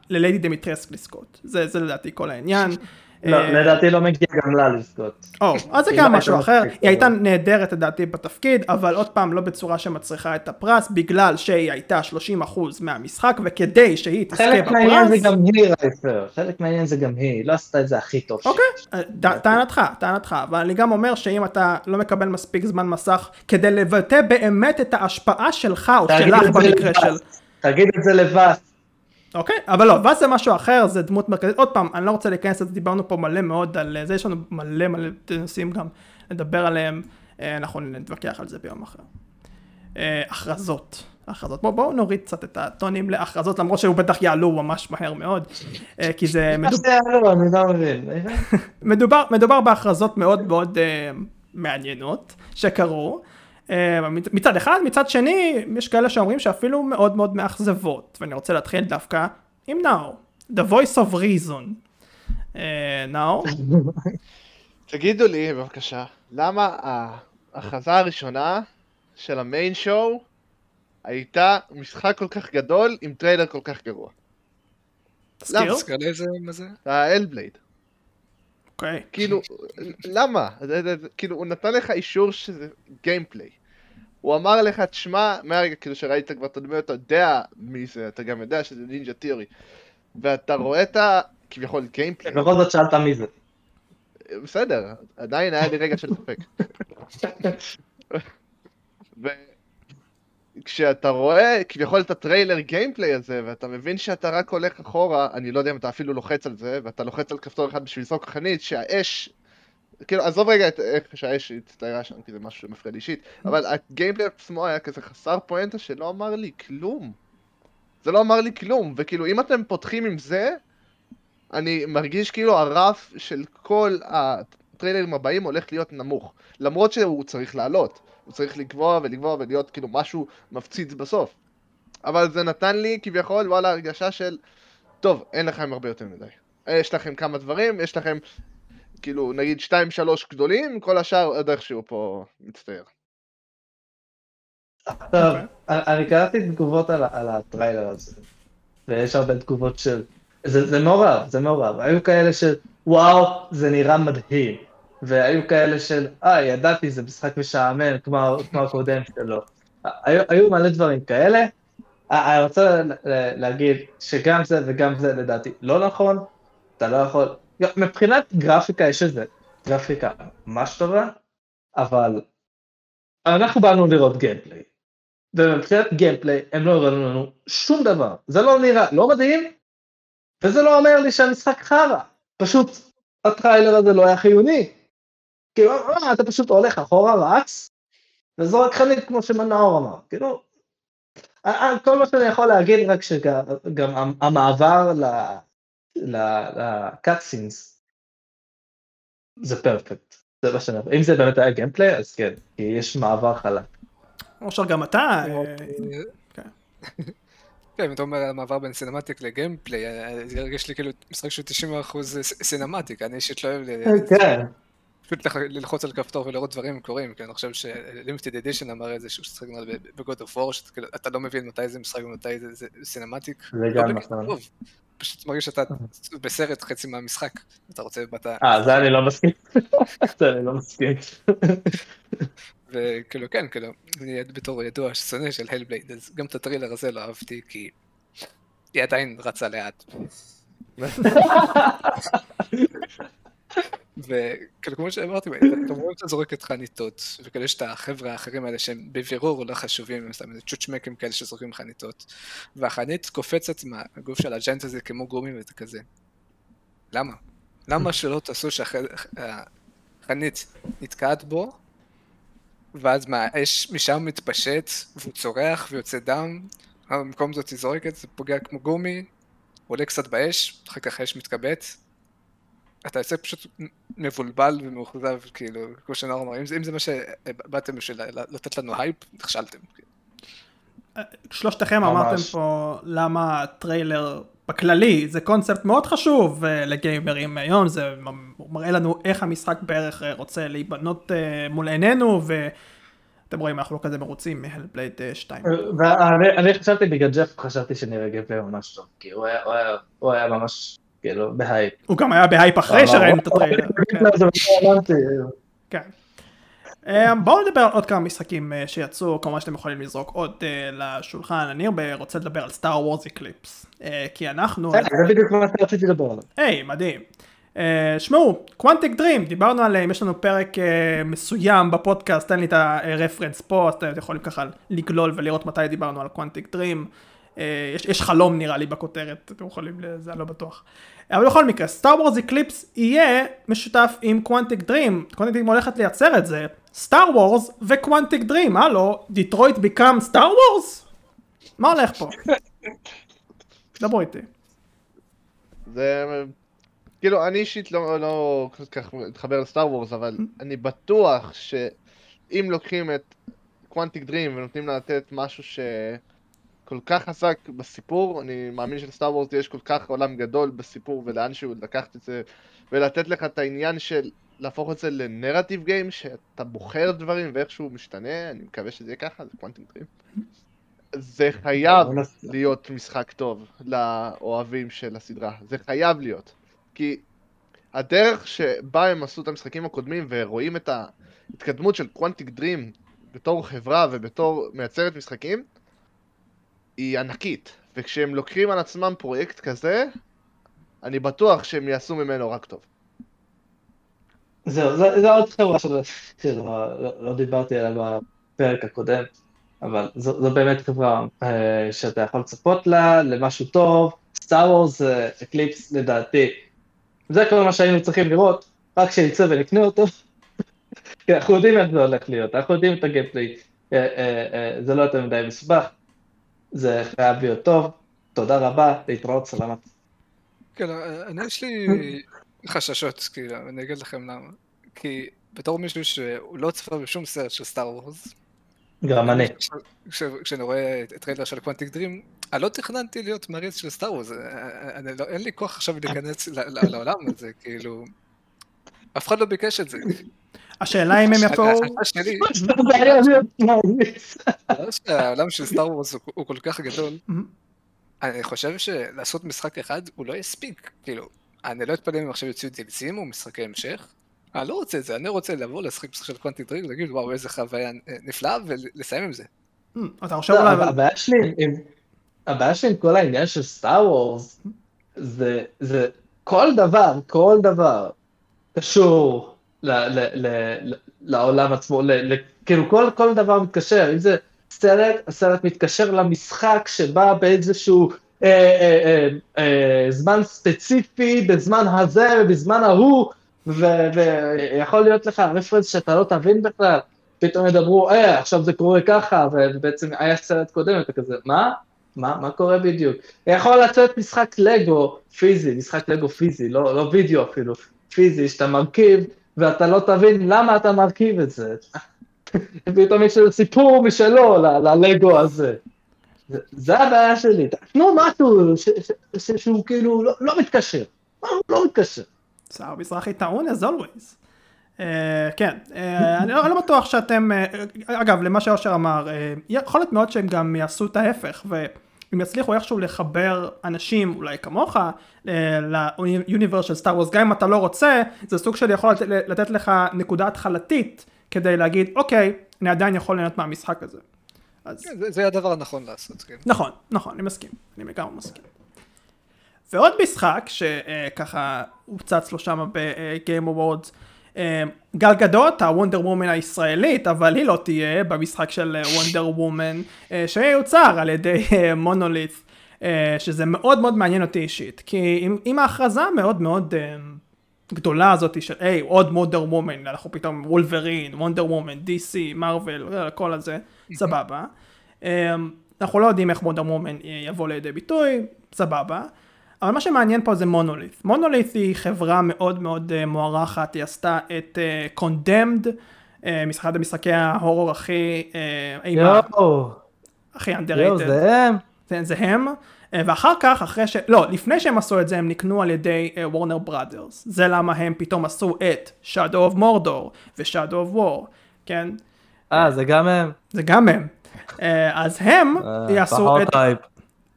לליידי דמיטרסק לזכות. זה, זה לדעתי כל העניין. לא, אה, לדעתי לא מגיע גם לה לזכות. או, אז זה גם משהו אחר, היא הייתה. נהדרת לדעתי בתפקיד, אבל עוד פעם לא בצורה שמצריכה את הפרס, בגלל שהיא הייתה 30% מהמשחק, וכדי שהיא תזכה חלק מהעניין זה בפרס, גם היא, רייפר. חלק מהעניין זה גם היא. היא לא עשתה את זה הכי טוב. אוקיי, אה, טענתך, טענתך, אבל אני גם אומר שאם אתה לא מקבל מספיק זמן מסך כדי לבטא באמת את ההשפעה שלך או שלך במקרה של... תגיד את זה לבאס. אוקיי, אבל לא, ואז זה משהו אחר, זה דמות מרכזית. עוד פעם, אני לא רוצה להיכנס לזה, דיברנו פה מלא מאוד על זה, יש לנו מלא מלא נושאים גם לדבר עליהם, אה, אנחנו נתווכח על זה ביום אחר. אה, הכרזות. הכרזות. בואו בוא נוריד קצת את הטונים להכרזות, למרות שהוא בטח יעלו ממש מהר מאוד, אה, כי זה מדובר... לא. מדובר, מדובר בהכרזות מאוד מאוד מעניינות שקרו. Uh, מצד אחד, מצד שני, יש כאלה שאומרים שאפילו מאוד מאוד מאכזבות, ואני רוצה להתחיל דווקא עם נאו, The Voice of Reason. Uh, נאו, תגידו לי, בבקשה, למה ההכרזה הראשונה של המיין שואו הייתה משחק כל כך גדול עם טריילר כל כך גרוע? תזכיר? תזכר לי איזה, מה זה? Hellblade. אוקיי. כאילו, למה? כאילו, הוא נתן לך אישור שזה gameplay. הוא אמר לך, תשמע, מהרגע כאילו שראית כבר את הדמויות, אתה יודע מי זה, אתה גם יודע שזה נינג'ה תיאורי. ואתה רואה את ה... כביכול gameplay. בכל זאת שאלת מי זה. בסדר, עדיין היה לי רגע של ספק. וכשאתה רואה כביכול את הטריילר גיימפליי הזה, ואתה מבין שאתה רק הולך אחורה, אני לא יודע אם אתה אפילו לוחץ על זה, ואתה לוחץ על כפתור אחד בשביל לזרוק חנית, שהאש... כאילו, עזוב רגע את איך שהאש הצטיירה שם, כי זה משהו שמפריע לי אישית, אבל הגיימפליי עצמו היה כזה חסר פואנטה שלא אמר לי כלום. זה לא אמר לי כלום, וכאילו, אם אתם פותחים עם זה, אני מרגיש כאילו הרף של כל הטריילרים הבאים הולך להיות נמוך. למרות שהוא צריך לעלות. הוא צריך לגבוה ולגבוה ולהיות כאילו משהו מפציץ בסוף. אבל זה נתן לי כביכול וואלה הרגשה של טוב, אין לכם הרבה יותר מדי. יש לכם כמה דברים, יש לכם כאילו נגיד 2-3 גדולים, כל השאר עוד איכשהו פה מצטער. טוב, אני קראתי תגובות על הטריילר הזה, ויש הרבה תגובות של... זה זה מעורב, זה מעורב. היו כאלה של וואו, זה נראה מדהים. והיו כאלה של, אה, ידעתי, זה משחק משעמם, כמו כמו הקודם שלו. היו היו מלא דברים כאלה. אני רוצה להגיד שגם זה וגם זה לדעתי לא נכון, אתה לא יכול... מבחינת גרפיקה יש איזה גרפיקה ממש טובה, אבל אנחנו באנו לראות גיימפליי. ומבחינת גיימפליי הם לא הראו לנו שום דבר. זה לא נראה לא מדהים, וזה לא אומר לי שהמשחק חרא. פשוט הטריילר הזה לא היה חיוני. כאילו, אה, אתה פשוט הולך אחורה, רץ, וזורק חנית כמו שמנאור אמר. כאילו, אה, אה, כל מה שאני יכול להגיד רק שגם גם המ- המעבר לקאטסינס זה פרפקט. זה מה שאני... אם זה באמת היה גיימפליי, אז כן, כי יש מעבר חלק. אושר גם אתה, אה, כן. כן, אם אתה אומר על המעבר בין cinematic ל gameplay, אה, זה הרגיש לי כאילו משחק שהוא 90% ס- cinematic, אני אישית לא אוהב ל- כן. פשוט לח- ללחוץ על כפתור ולראות דברים קורים, כי אני חושב ש Limited Edition אמר את זה שהוא משחק ב God of War, שאתה לא מבין מתי זה משחק ומתי זה- cinematic. זה לא גם בקטע נכון. פשוט מרגיש שאתה בסרט חצי מהמשחק, אתה רוצה, אתה, אה, זה אני לא מסכים. זה אני לא מסכים. וכאילו כן, כאילו, אני בתור ידוע שונא של הלבלייד, אז גם את הטרילר הזה לא אהבתי, כי היא עדיין רצה לאט. וכאילו כמו שאמרתי, אתה רואה שאתה זורקת חניתות, וכאילו יש את החבר'ה האחרים האלה שהם בבירור לא חשובים, הם סתם איזה צ'וצ'מקים כאלה שזורקים חניתות, והחנית קופצת מהגוף של הג'יינט הזה כמו גורמים וזה כזה. למה? למה שלא תעשו שהחנית נתקעת בו, ואז מה, האש משם מתפשט, והוא צורח ויוצא דם, במקום זאת היא זורקת, זה פוגע כמו גומי, עולה קצת באש, אחר כך האש מתכבה. אתה יוצא פשוט מבולבל ומאוכזב, כאילו, כמו שנאור אמר, אם זה, אם זה מה שבאתם בשביל לתת לנו הייפ, נכשלתם. שלושתכם אמרתם פה למה טריילר בכללי זה קונספט מאוד חשוב אה, לגיימרים היום, זה מראה לנו איך המשחק בערך אה, רוצה להיבנות אה, מול עינינו, ואתם רואים אנחנו לא כזה מרוצים מה-Hellblade 2. ואני חשבתי בגלל ג'ף, חשבתי שנראה gameplay ממש טוב, כי הוא היה ממש כאילו ב-hype. הוא גם היה ב-hype אחרי שראינו את הטריילר. כן. אמ, בואו נדבר על עוד כמה משחקים אה, שיצאו, כמובן שאתם יכולים לזרוק עוד אה, לשולחן, אני רוצה לדבר על Star Wars Eclipse, כי אנחנו... זה בדיוק מה שרציתי לדבר עליו. היי, מדהים. שמעו, Quantic Dream, דיברנו עליהם, יש לנו פרק מסוים בפודקאסט, תן לי את ה-reference פה, אז אתם יכולים ככה לגלול ולראות מתי דיברנו על Quantic Dream. אה, יש, יש חלום נראה לי בכותרת, אתם יכולים, זה אני לא בטוח. אבל בכל מקרה, Star Wars Eclipse יהיה משותף עם Quantic Dream, Quantic Dream הולכת לייצר את זה, Star Wars ו-Quantic Dream, הלו, Detroit Become Star Wars? מה הולך פה? דברו איתי. זה כאילו אני אישית לא, לא כל כך מתחבר ל-Star Wars אבל אני בטוח שאם לוקחים את Quantic Dream ונותנים לה לתת משהו ש... כל כך חזק בסיפור, אני מאמין של-Star Wars יש כל כך עולם גדול בסיפור ולאן שהוא לקחת את זה ולתת לך את העניין של להפוך את זה ל-narrative game, שאתה בוחר דברים ואיכשהו משתנה, אני מקווה שזה יהיה ככה, זה Quantic Dream. זה חייב להיות משחק טוב לאוהבים של הסדרה, זה חייב להיות. כי הדרך שבה הם עשו את המשחקים הקודמים ורואים את ההתקדמות של קוונטיק דרים בתור חברה ובתור מייצרת משחקים, היא ענקית, וכשהם לוקחים על עצמם פרויקט כזה, אני בטוח שהם יעשו ממנו רק טוב. זהו, זה, זה עוד חברה שלא, לא, לא דיברתי עליה בפרק הקודם, אבל זו, זו באמת חברה אה, שאתה יכול לצפות לה, למשהו טוב, Star Wars, Eclipse לדעתי, זה כל מה שהיינו צריכים לראות, רק שיצא ונקנה אותו, אנחנו יודעים איך זה הולך להיות, אנחנו יודעים את ה-gameplay, אה, אה, אה, זה לא יותר מדי מסובך, זה חייב להיות טוב, תודה רבה, להתראות, סלמת. כן, אני יש לי חששות, כאילו, אני אגיד לכם למה. כי בתור מישהו שהוא לא צפה בשום סרט של Star Wars, גם אני. כשאני רואה את טריילר של Quantic Dream, אני לא תכננתי להיות מעריץ של Star Wars, לא, אין לי כוח עכשיו להיכנס לעולם הזה, כאילו, אף אחד לא ביקש את זה. השאלה אם הם יבואו... העולם של Star Wars הוא כל כך גדול. אני חושב שלעשות משחק אחד הוא לא יספיק. כאילו, אני לא אתפלא אם עכשיו יוציאו DLCים או משחקי המשך. אני לא רוצה את זה, אני רוצה לבוא לשחק משחק של Quantic Dream ולהגיד וואו איזה חוויה נפלאה ולסיים עם זה. אתה חושב אולי... הבעיה שלי הבעיה שלי עם כל העניין של Star Wars זה כל דבר, כל דבר קשור לעולם עצמו, כאילו כל, כל דבר מתקשר, אם זה סרט, הסרט מתקשר למשחק שבא באיזשהו אה, אה, אה, אה, זמן ספציפי, בזמן הזה ובזמן ההוא, ויכול להיות לך רפרנס שאתה לא תבין בכלל, פתאום ידברו, אה, עכשיו זה קורה ככה, ובעצם היה סרט קודם, אתה כזה, מה? מה, מה קורה בדיוק? יכול לצאת משחק לגו פיזי, משחק לגו פיזי, לא, לא וידאו אפילו, פיזי, שאתה מרכיב, ואתה לא תבין למה אתה מרכיב את זה. פתאום יש סיפור משלו ללגו הזה. זה הבעיה שלי, תנו משהו שהוא כאילו לא, לא מתקשר, הוא לא מתקשר. שר מזרחי טעון as always. Uh, כן, uh, אני לא, לא בטוח שאתם, uh, אגב למה שאושר אמר, יכול להיות מאוד שהם גם יעשו את ההפך. אם יצליחו איכשהו לחבר אנשים אולי כמוך אה, ליוניברס של סטאר וורס גם אם אתה לא רוצה זה סוג של יכול לתת לך נקודה התחלתית כדי להגיד אוקיי אני עדיין יכול ליהנות מהמשחק הזה. אז... כן, זה, זה הדבר הנכון לעשות. כן. נכון נכון אני מסכים אני לגמרי מסכים. ועוד משחק שככה הוצץ לו שם ב-Game Awards, גל גדות, ה-Wonder Woman הישראלית, אבל היא לא תהיה במשחק של Wonder Woman, שיוצר על ידי מונוליץ, שזה מאוד מאוד מעניין אותי אישית, כי עם, עם ההכרזה מאוד מאוד גדולה הזאת של היי עוד וונדר וומן, אנחנו פתאום וולברין, וונדר וומן, DC, מרוויל, כל הזה, סבבה. אנחנו לא יודעים איך וונדר וומן יבוא לידי ביטוי, סבבה. אבל מה שמעניין פה זה מונולית'. מונולית' היא חברה מאוד מאוד uh, מוערכת, היא עשתה את Condemned, uh, אחד המשחקי ההורור הכי... יואו. הכי underrated. זה הם? זה, זה הם. ואחר כך, אחרי ש... לא, לפני שהם עשו את זה, הם נקנו על ידי Warner uh, Brothers. זה למה הם פתאום עשו את Shadow of Mordor ו-Shadow of War, כן? אה, זה גם הם? זה גם הם. Uh, אז הם יעשו פחות את...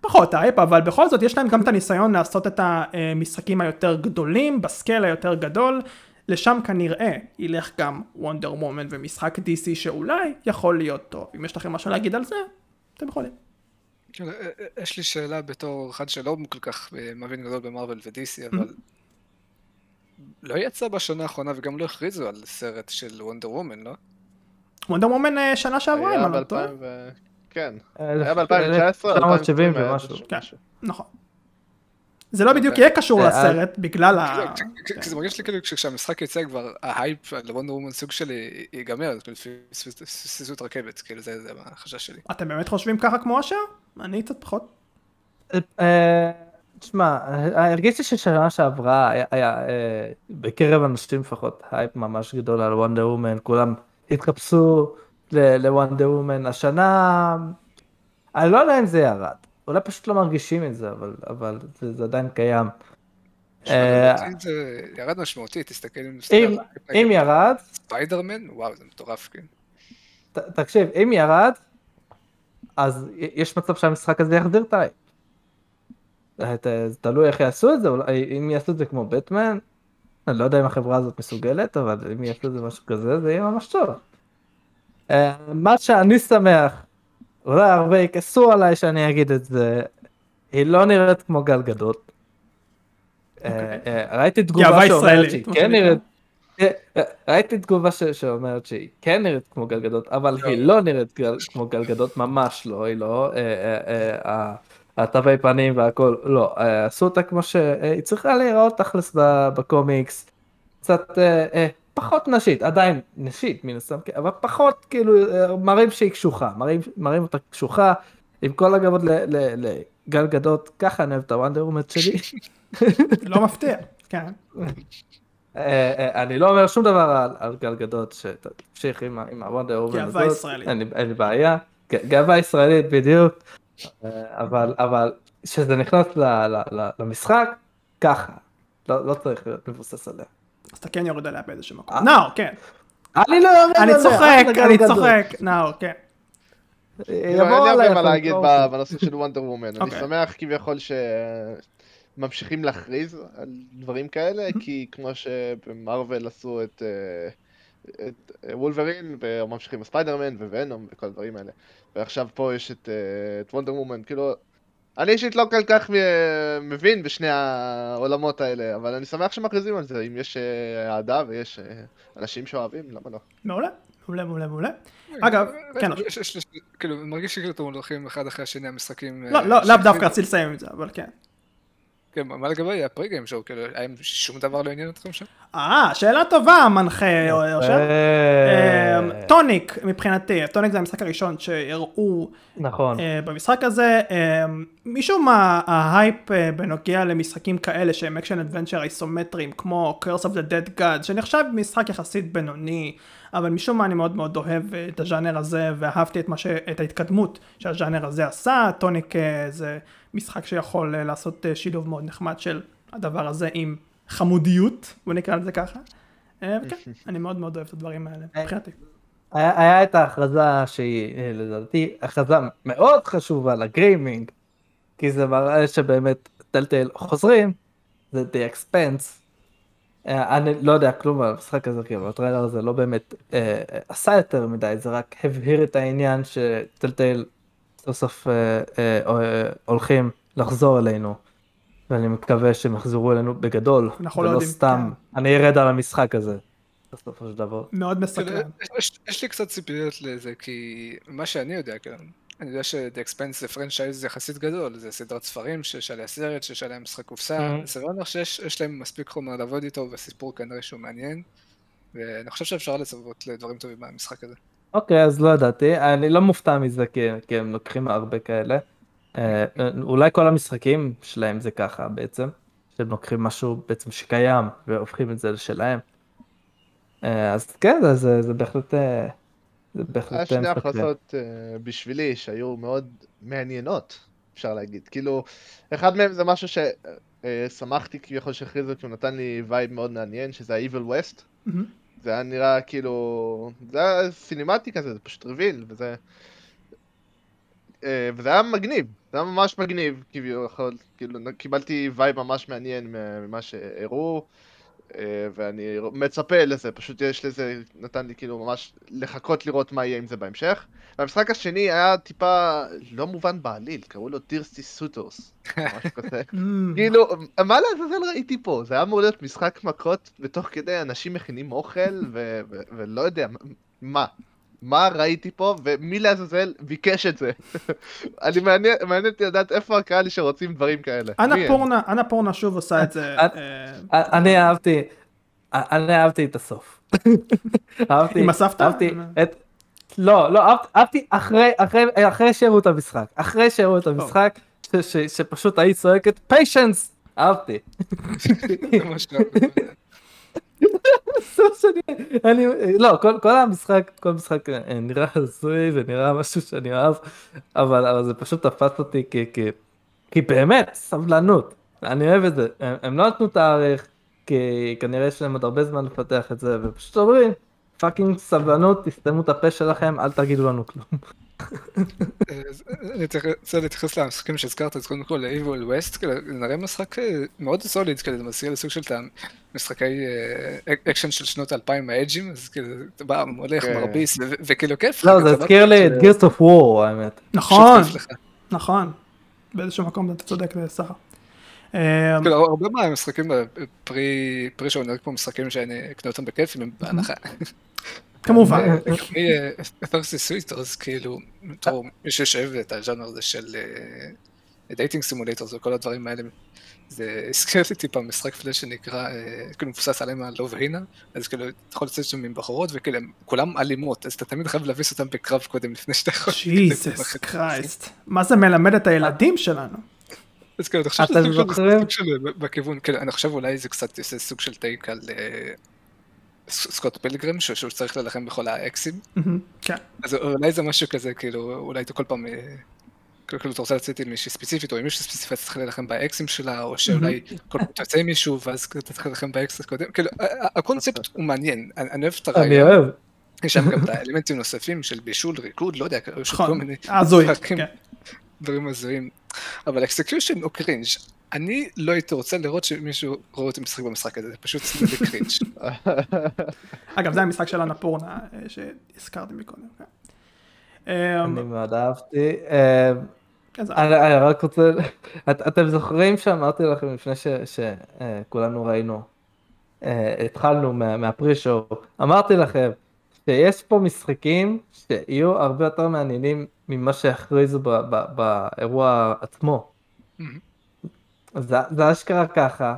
פחות טייפ, אבל בכל זאת יש להם גם את הניסיון לעשות את המשחקים היותר גדולים, ב-scale היותר גדול, לשם כנראה ילך גם Wonder Woman ומשחק DC שאולי יכול להיות טוב. אם יש לכם משהו להגיד על זה, אתם יכולים. כן, יש לי שאלה בתור אחד שלא כל כך מבין גדול ב-Marvel ו-DC, אבל לא יצא בשנה האחרונה וגם לא הכריזו על סרט של Wonder Woman, לא? Wonder Woman שנה שעברה, אם אני לא טועה. כן, היה ב-2019, 1970 ומשהו. כן, נכון. זה לא בדיוק יהיה קשור לסרט בגלל ה... זה מרגיש לי כאילו כשהמשחק יצא כבר ה-hype ל-Wonder Woman סוג של ייגמר, פספסו את רכבת, כאילו זה החשש שלי. אתם באמת חושבים ככה כמו אושר? אני קצת פחות. תשמע, הרגישתי ששנה שעברה היה בקרב אנשים לפחות הייפ ממש גדול על Wonder Woman, כולם התחפשו ל-Wonder Woman השנה, אני לא יודע אם זה ירד, אולי פשוט לא מרגישים את זה, אבל, אבל זה, זה עדיין קיים. זה ירד משמעותית, תסתכל אם... אם, אם ירד... ספיידרמן? וואו, זה מטורף, כן. תקשיב, אם ירד, אז יש מצב שהמשחק הזה יחזיר את ה-hype. זה תלוי איך יעשו את זה, אולי אם יעשו את זה כמו Batman, אני לא יודע אם החברה הזאת מסוגלת, אבל אם יעשו את זה משהו כזה, זה יהיה ממש טוב. מה שאני שמח, אולי הרבה יכעסו עליי שאני אגיד את זה, היא לא נראית כמו גל גדות. ראיתי תגובה שאומרת שהיא כן נראית, ראיתי תגובה שאומרת שהיא כן נראית כמו גל גדות, אבל היא לא נראית כמו גל גדות, ממש לא, היא לא, התווי פנים והכל, לא, עשו אותה כמו שהיא צריכה להיראות תכלס בקומיקס, קצת פחות נשית, עדיין נשית מן הסתם, אבל פחות כאילו מראים שהיא קשוחה, מראים, מראים אותה קשוחה, עם כל הכבוד לגל גדות, ככה אני אוהב את הוונדר אומט שלי. לא מפתיע, כן. אני לא אומר שום דבר על, על גל גדות, שתמשיך עם, הוונדר אומט הזאת. גאווה ישראלית. אין, לי בעיה, גאווה ישראלית בדיוק, אבל, כשזה נכנס למשחק, ככה, לא, לא צריך להיות מבוסס עליה. אז אתה כן יורד עליה באיזשהו מקום. נאור, כן. אני לא יורד עליה. אני צוחק, אני צוחק, נאור, כן. אין לי הרבה מה להגיד בנושא של וונדר וומן. אני שמח כביכול שממשיכים להכריז על דברים כאלה, כי כמו שבמרוויל עשו את וולברין, וממשיכים עם ספיידרמן וונום וכל הדברים האלה. ועכשיו פה יש את וונדר וומן, כאילו... אני אישית לא כל כך מבין בשני העולמות האלה, אבל אני שמח שמכריזים על זה, אם יש אהדה ויש אנשים שאוהבים, למה לא? מעולה, מעולה, מעולה, מעולה. אגב, כן. כאילו, מרגיש שכאילו אתם הולכים אחד אחרי השני המשחקים. לא, לא, לאו דווקא רציתי לסיים עם זה, אבל כן. כן, מה לגבי ה-pre-game show, כאילו, האם שום דבר לא עניין אתכם שם? אה, שאלה טובה, מנחה אושר. Tunic, מבחינתי, Tunic זה המשחק הראשון שהראו נכון. במשחק הזה. משום מה, ה-hype בנוגע למשחקים כאלה שהם action adventure איזומטריים, כמו Curse of the Dead God, שנחשב משחק יחסית בינוני, אבל משום מה אני מאוד מאוד אוהב את הז'אנר הזה, ואהבתי את, ש... את ההתקדמות שהז'אנר הזה עשה. טוניק זה משחק שיכול לעשות שילוב מאוד נחמד של הדבר הזה עם חמודיות, בוא נקרא לזה ככה. וכן, אני מאוד מאוד אוהב את הדברים האלה, מבחינתי. היה, היה את ההכרזה שהיא לדעתי הכרזה מאוד חשובה לגיימינג, כי זה מראה שבאמת טלטל חוזרים, זה The Expense. אני לא יודע כלום על המשחק הזה, כאילו הטריילר הזה לא באמת אה, עשה יותר מדי, זה רק הבהיר את העניין ש Telltale סוף סוף אה, אה, אה, הולכים לחזור אלינו. ואני מקווה שהם יחזרו אלינו בגדול, אנחנו לא יודעים, סתם, אני ארד על המשחק הזה, בסופו של דבר. מאוד מסקרן. יש- יש לי קצת ציפיות לזה, כי מה שאני יודע, כן, אני יודע ש-The Expanse זה franchise יחסית גדול, זה סדרת ספרים שיש עליה סרט, שיש עליה משחק קופסה, Mhm. סביר להניח שיש יש להם מספיק חומר לעבוד איתו, והסיפור כנראה שהוא מעניין, ואני חושב שאפשר לצפות לדברים טובים מהמשחק הזה. אוקיי, אז לא ידעתי, אני לא מופתע מזה כי, כי הם לוקחים הרבה כאלה. אה, אולי כל המשחקים שלהם זה ככה בעצם, שהם לוקחים משהו בעצם שקיים והופכים את זה לשלהם. אה, אז כן, זה, זה, זה בהחלט, אה, זה בהחלט היה שני משחק הכרזות אה, בשבילי שהיו מאוד מעניינות, אפשר להגיד. כאילו, אחד מהם זה משהו ששמחתי כביכול שהכריזו, כי הוא נתן לי vibe מאוד מעניין, שזה ה-Evil West. מהמם. זה היה נראה כאילו... זה היה סינימטי כזה, זה פשוט reveal, וזה... אה, וזה היה מגניב, זה היה ממש מגניב, כביכול, כאילו, קיבלתי vibe ממש מעניין ממה שהראו, אה, ואני מצפה לזה, פשוט יש לזה, נתן לי כאילו ממש לחכות לראות מה יהיה עם זה בהמשך. והמשחק השני היה טיפה לא מובן בעליל, קראו לו Thirsty Suitors, משהו כזה. אמ, כאילו, מה לעזאזל ראיתי פה? זה היה אמור להיות משחק מכות, ותוך כדי אנשים מכינים אוכל, ולא יודע, מה? מה ראיתי פה, ומי לעזאזל ביקש את זה? אני מעניין, מעניין אותי לדעת איפה הקהל שרוצים דברים כאלה. אנה? פורנה, אנה פורנה שוב עושה את זה. אה, אה, אני אהבתי, אני אהבתי את הסוף. אהבתי, עם הסבתא? אהבתי את, לא, לא, אהבתי- אחרי, אחרי, אחרי שהראו את המשחק, אחרי שהראו את המשחק, שפשוט היית צועקת פיישנס, אהבתי. אני, לא, כל, כל המשחק, כל משחק אה, נראה הזוי ונראה משהו שאני אוהב, אבל, אבל זה פשוט תפס אותי כי, כי, כי באמת, סבלנות, אני אוהב את זה, הם, הם לא נתנו תאריך, כי כנראה יש להם עוד הרבה זמן לפתח את זה, ופשוט אומרים, פאקינג סבלנות, תסתמו את הפה שלכם, אל תגידו לנו כלום. צריך- רוצה להתייחס למשחקים שהזכרת, אז קודם כל ל-Evil West, כאילו, זה נראה משחק אה, מאוד סוליד, כאילו, זה מזכיר לסוג של משחקי אה, אקשן של שנות 2000 האג'ים, אז כאילו, אתה בא, הולך, כן. מרביץ, ו- וכאילו כיף. לא, זה הזכיר לי את גירס אוף וור, האמת. נכון. נכון. באיזשהו מקום אתה צודק סחר. אה, כאילו, הרבה מהמשחקים פרי שעונר כמו משחקים שאני אקנה אותם בכיף, בהנחה. כמובן. לגבי פרסי סוויטרס, כאילו, בתור מי שיושב את הז'אנר הזה של dating simulators וכל הדברים האלה, זה הזכיר לי טיפה משחק פלאש שנקרא, אה, כאילו מבוסס עליהם על Love Hina, אז כאילו, אתה יכול לצאת שם עם בחורות, וכאילו, הם כולם אלימות, אז אתה תמיד חייב להביס אותם בקרב קודם לפני שאתה יכול... Jesus Christ. מה זה מלמד את הילדים שלנו? אז כאילו, אתה חושב שזה סוג של- בכיוון, כאילו, אני חושב אולי זה קצת יעשה סוג של take על אה, Scott Pilgrim, שהוא צריך להילחם בכל האקסים. כן. אז אולי זה משהו כזה, כאילו, אולי אתה כל פעם, אה, כאילו כאילו, אתה רוצה לצאת עם מישהי ספציפית, או עם מישהי ספציפית, אתה צריך להילחם באקסים שלה, או שאולי כל פעם אתה יוצא עם מישהו, ואז אתה צריך להילחם באקס הקודם, כאילו, הקונספט הוא מעניין, אני אני אוהב את אני הרעיון, אוהב. יש שם גם את האלמנטים נוספים של בישול, ריקוד, לא יודע, יש כל נכון. מיני הזוי. כן. דברים הזויים, אבל execution הוא cringe. אני לא הייתי רוצה לראות שמישהו רואה אותי משחק במשחק הזה, זה פשוט קרינג'. אגב, זה המשחק של אנה פורנה אה, שהזכרתי מקודם. כן. אה, אני מאוד אהבתי. אה, כן, זה- אני רק רוצה, את- אתם זוכרים שאמרתי לכם לפני שכולנו ראינו, אה, התחלנו מה- מהפרי שואו, אמרתי לכם שיש פה משחקים שיהיו הרבה יותר מעניינים ממה שהכריזו באירוע עצמו. זה זה אשכרה ככה,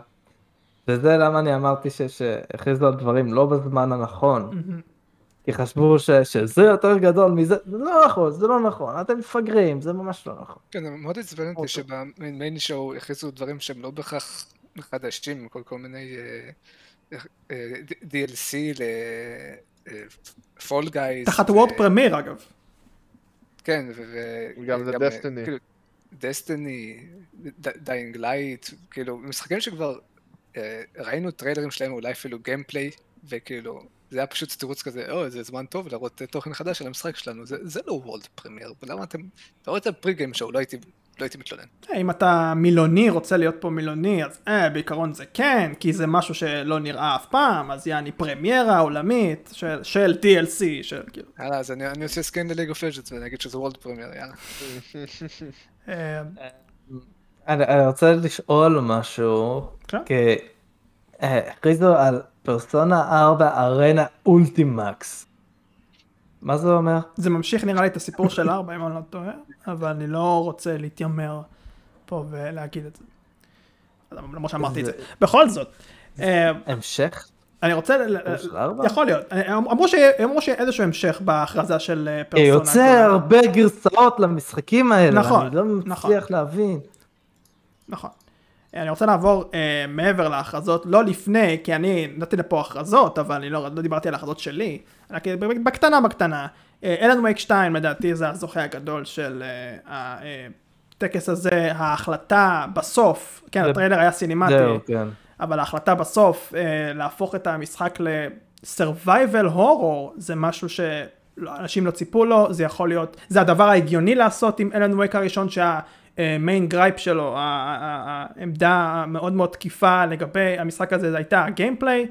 וזה למה אני אמרתי ש- שהכריזו על דברים לא בזמן הנכון. כי חשבו ש, שזה יותר גדול מזה, זה לא נכון, זה לא נכון, אתם מפגרים, זה ממש לא נכון. כן, זה מאוד עצבן אותי אוקיי. שבמיין שואו הכניסו דברים שהם לא בהכרח חדשים, כל כל מיני אה, אה, DLC לפול גייז. תחת וורד פרמיר אגב. כן, ו- ו- גם זה אה, Destiny. כאילו, Destiny, Dying Light, כאילו, משחקים שכבר אה, ראינו טריילרים שלהם, אולי אפילו gameplay, וכאילו, זה היה פשוט תירוץ כזה, או, זה זמן טוב להראות אה, תוכן חדש על המשחק שלנו, זה, זה לא world premiere, ולמה אתם, רואה את ה pre game show, לא הייתי, לא הייתי מתלונן. אה, אם אתה מילוני, רוצה להיות פה מילוני, אז אה, בעיקרון זה כן, כי זה משהו שלא נראה אף פעם, אז יעני פרמיירה עולמית של, של DLC, של כאילו. יאללה, אז אני, אני עושה skin ל League of Legends ואני אגיד שזה world premiere, יאללה. אה, אני אני רוצה לשאול משהו, כן. כי אה, הכריזו על פרסונה 4 Arena Ultimax. מה זה אומר? זה ממשיך נראה לי את הסיפור של ארבע, אם אני לא טועה, אבל אני לא רוצה להתיימר פה ולהגיד את זה. למרות שאמרתי את זה. בכל זאת, אה, המשך? אני רוצה? יכול להיות, אה, אמרו שיהיה איזשהו המשך בהכרזה של אה, פרסונה. יוצא הרבה גרסאות למשחקים האלה, נכון, אני לא נכון. מצליח להבין. נכון. אני רוצה לעבור אה, מעבר להכרזות, לא לפני, כי אני נתתי לפה הכרזות, אבל אני לא, לא דיברתי על ההכרזות שלי, כי בקטנה בקטנה. אה, אלן וייק 2 לדעתי זה הזוכה הגדול של אה, הטקס הזה, ההחלטה בסוף, כן, זה- הטריילר היה סינמטי, זהו, כן. אבל ההחלטה בסוף אה, להפוך את המשחק ל-survival horror זה משהו שאנשים לא ציפו לו, זה יכול להיות, זה הדבר ההגיוני לעשות עם Alan Wake הראשון שה main gripe שלו, העמדה המאוד מאוד תקיפה לגבי המשחק הזה זה הייתה ה gameplay,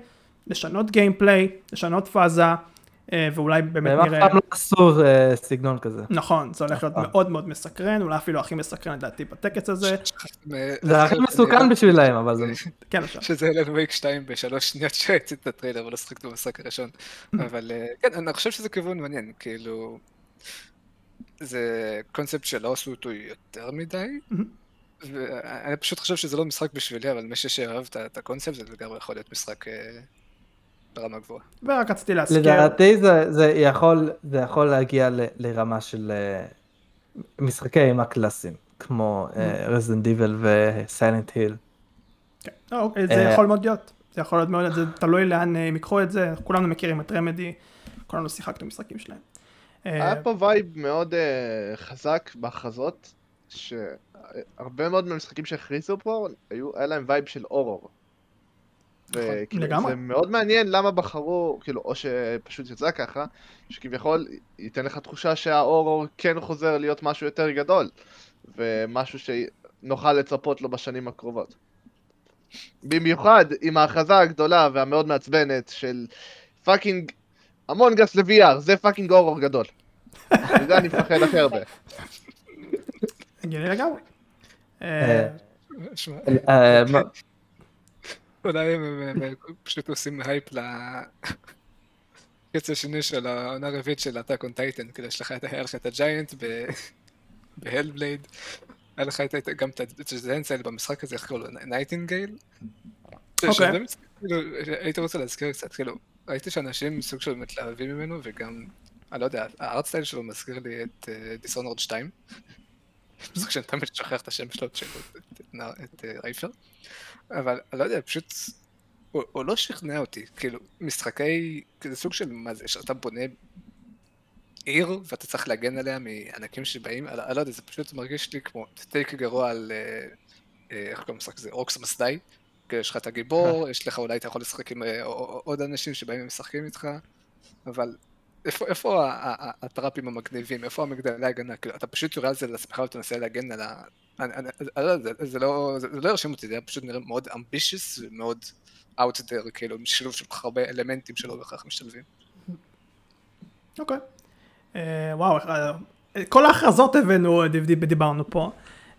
לשנות gameplay, לשנות פאזה, אה, ואולי באמת והם אף נראה... פעם לא עשו אה, סגנון כזה. נכון, זה הולך להיות נכון. מאוד מאוד מסקרן, אולי אפילו הכי מסקרן לדעתי בטקס הזה. זה הכי מסוכן בשבילם, אבל זה... כן, עכשיו. שזה אלן וייק 2 בשלוש שניות שהציג את הטריילר ולא שחקת במשחק הראשון. אבל אה, כן, אני חושב שזה כיוון מעניין, כאילו... זה קונספט שלא עשו אותו יותר מדי. ואני פשוט חושב שזה לא משחק בשבילי, אבל מי שאוהב את הקונספט זה לגמרי יכול להיות משחק אה, ברמה גבוהה. ורק רציתי להזכיר. לדעתי זה, זה, יכול, זה יכול להגיע ל, לרמה של אה, משחקי אימה קלאסיים, כמו Resident Evil ו Silent Hill. זה אה, יכול מאוד להיות. זה יכול להיות מאוד, זה תלוי לאן הם ייקחו את זה, כולנו מכירים את Remedy, כולנו שיחקנו משחקים שלהם. אה, היה פה vibe מאוד אה, חזק בהכרזות, שהרבה מאוד מהמשחקים שהכריזו פה, היו, היה להם vibe של אורור. וכאילו, לגמרי. זה מאוד מעניין למה בחרו, כאילו, או שפשוט יצא ככה, שכביכול ייתן לך תחושה שהאורור כן חוזר להיות משהו יותר גדול, ומשהו שנוכל לצפות לו בשנים הקרובות. במיוחד עם ההכרזה הגדולה והמאוד מעצבנת של fucking Among Us ל-VR, זה fucking horror גדול. מזה אני מפחד הכי הרבה. הגיוני לגמרי. אה, אה, אה, מה- אולי הם פשוט עושים הייפ לקץ השני של העונה הרביעית של Attack on Titan, כאילו יש לך את- היה לך את ה giant ב Hellblade, היה לך גם את ה giants האלה במשחק הזה, איך קוראים לו? Nightingale? אוקיי. הייתי רוצה להזכיר קצת, כאילו, ראיתי שאנשים סוג של מתלהבים ממנו, וגם, אני לא יודע, ה art style שלו מזכיר לי את Dishonored 2. זה שאני תמיד שוכח את השם שלו, את- אה, רייפר. אבל אני לא יודע, פשוט, הוא, לא שכנע אותי, כאילו, משחקי, זה סוג של מה זה, שאתה בונה עיר ואתה צריך להגן עליה מענקים שבאים, אני, לא יודע, זה פשוט מרגיש לי כמו take גרוע על, אה, אה, איך קוראים למשחק הזה, Orcs Must Die, יש לך את הגיבור, יש לך אולי אתה יכול לשחק עם אה, עוד אנשים שבאים ומשחקים איתך, אבל איפה, הטראפים המגניבים, איפה המגדלי ההגנה, כאילו, אתה פשוט יורה על זה לעצמך ואתה מנסה להגן על ה... לא זה, לא, הרשים אותי, זה פשוט נראה מאוד ambitious ומאוד out there, כאילו, שילוב של כך הרבה אלמנטים שלא בהכרח משתלבים. אוקיי. אה, וואו, אה, כל ההכרזות הבאנו, דיב- דיב- דיברנו פה.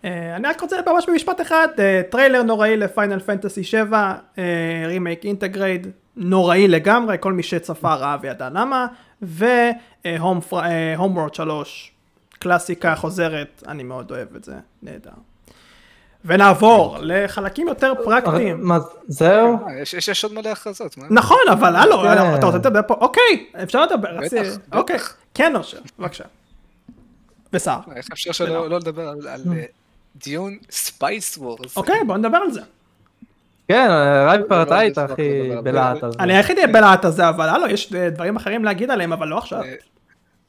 אה, אני רק רוצה ממש במשפט אחד, אה, טריילר נוראי ל Final Fantasy 7, Remake Intergrade, נוראי לגמרי, כל מי שצפה ראה וידע למה, ו Homeworld 3, קלאסיקה חוזרת, אני מאוד אוהב את זה, נהדר. ונעבור לחלקים יותר פרקטיים. מה, זהו? אה, יש, עוד מלא הכרזות? נכון, אבל הלו, כן. אתה רוצה לדבר פה? אוקיי, אפשר לדבר. בטח. אוקיי, כן, אושר, בבקשה. וסער. איך אפשר שלא לא לדבר על, אה, Dune Spice Wars? אוקיי, בוא נדבר על זה. כן, מאוד היית אשמח הכי בלהט זה. הזה. אני היחידי בלהט הזה, אבל הלו, יש דברים אחרים להגיד עליהם, אבל לא עכשיו. אה,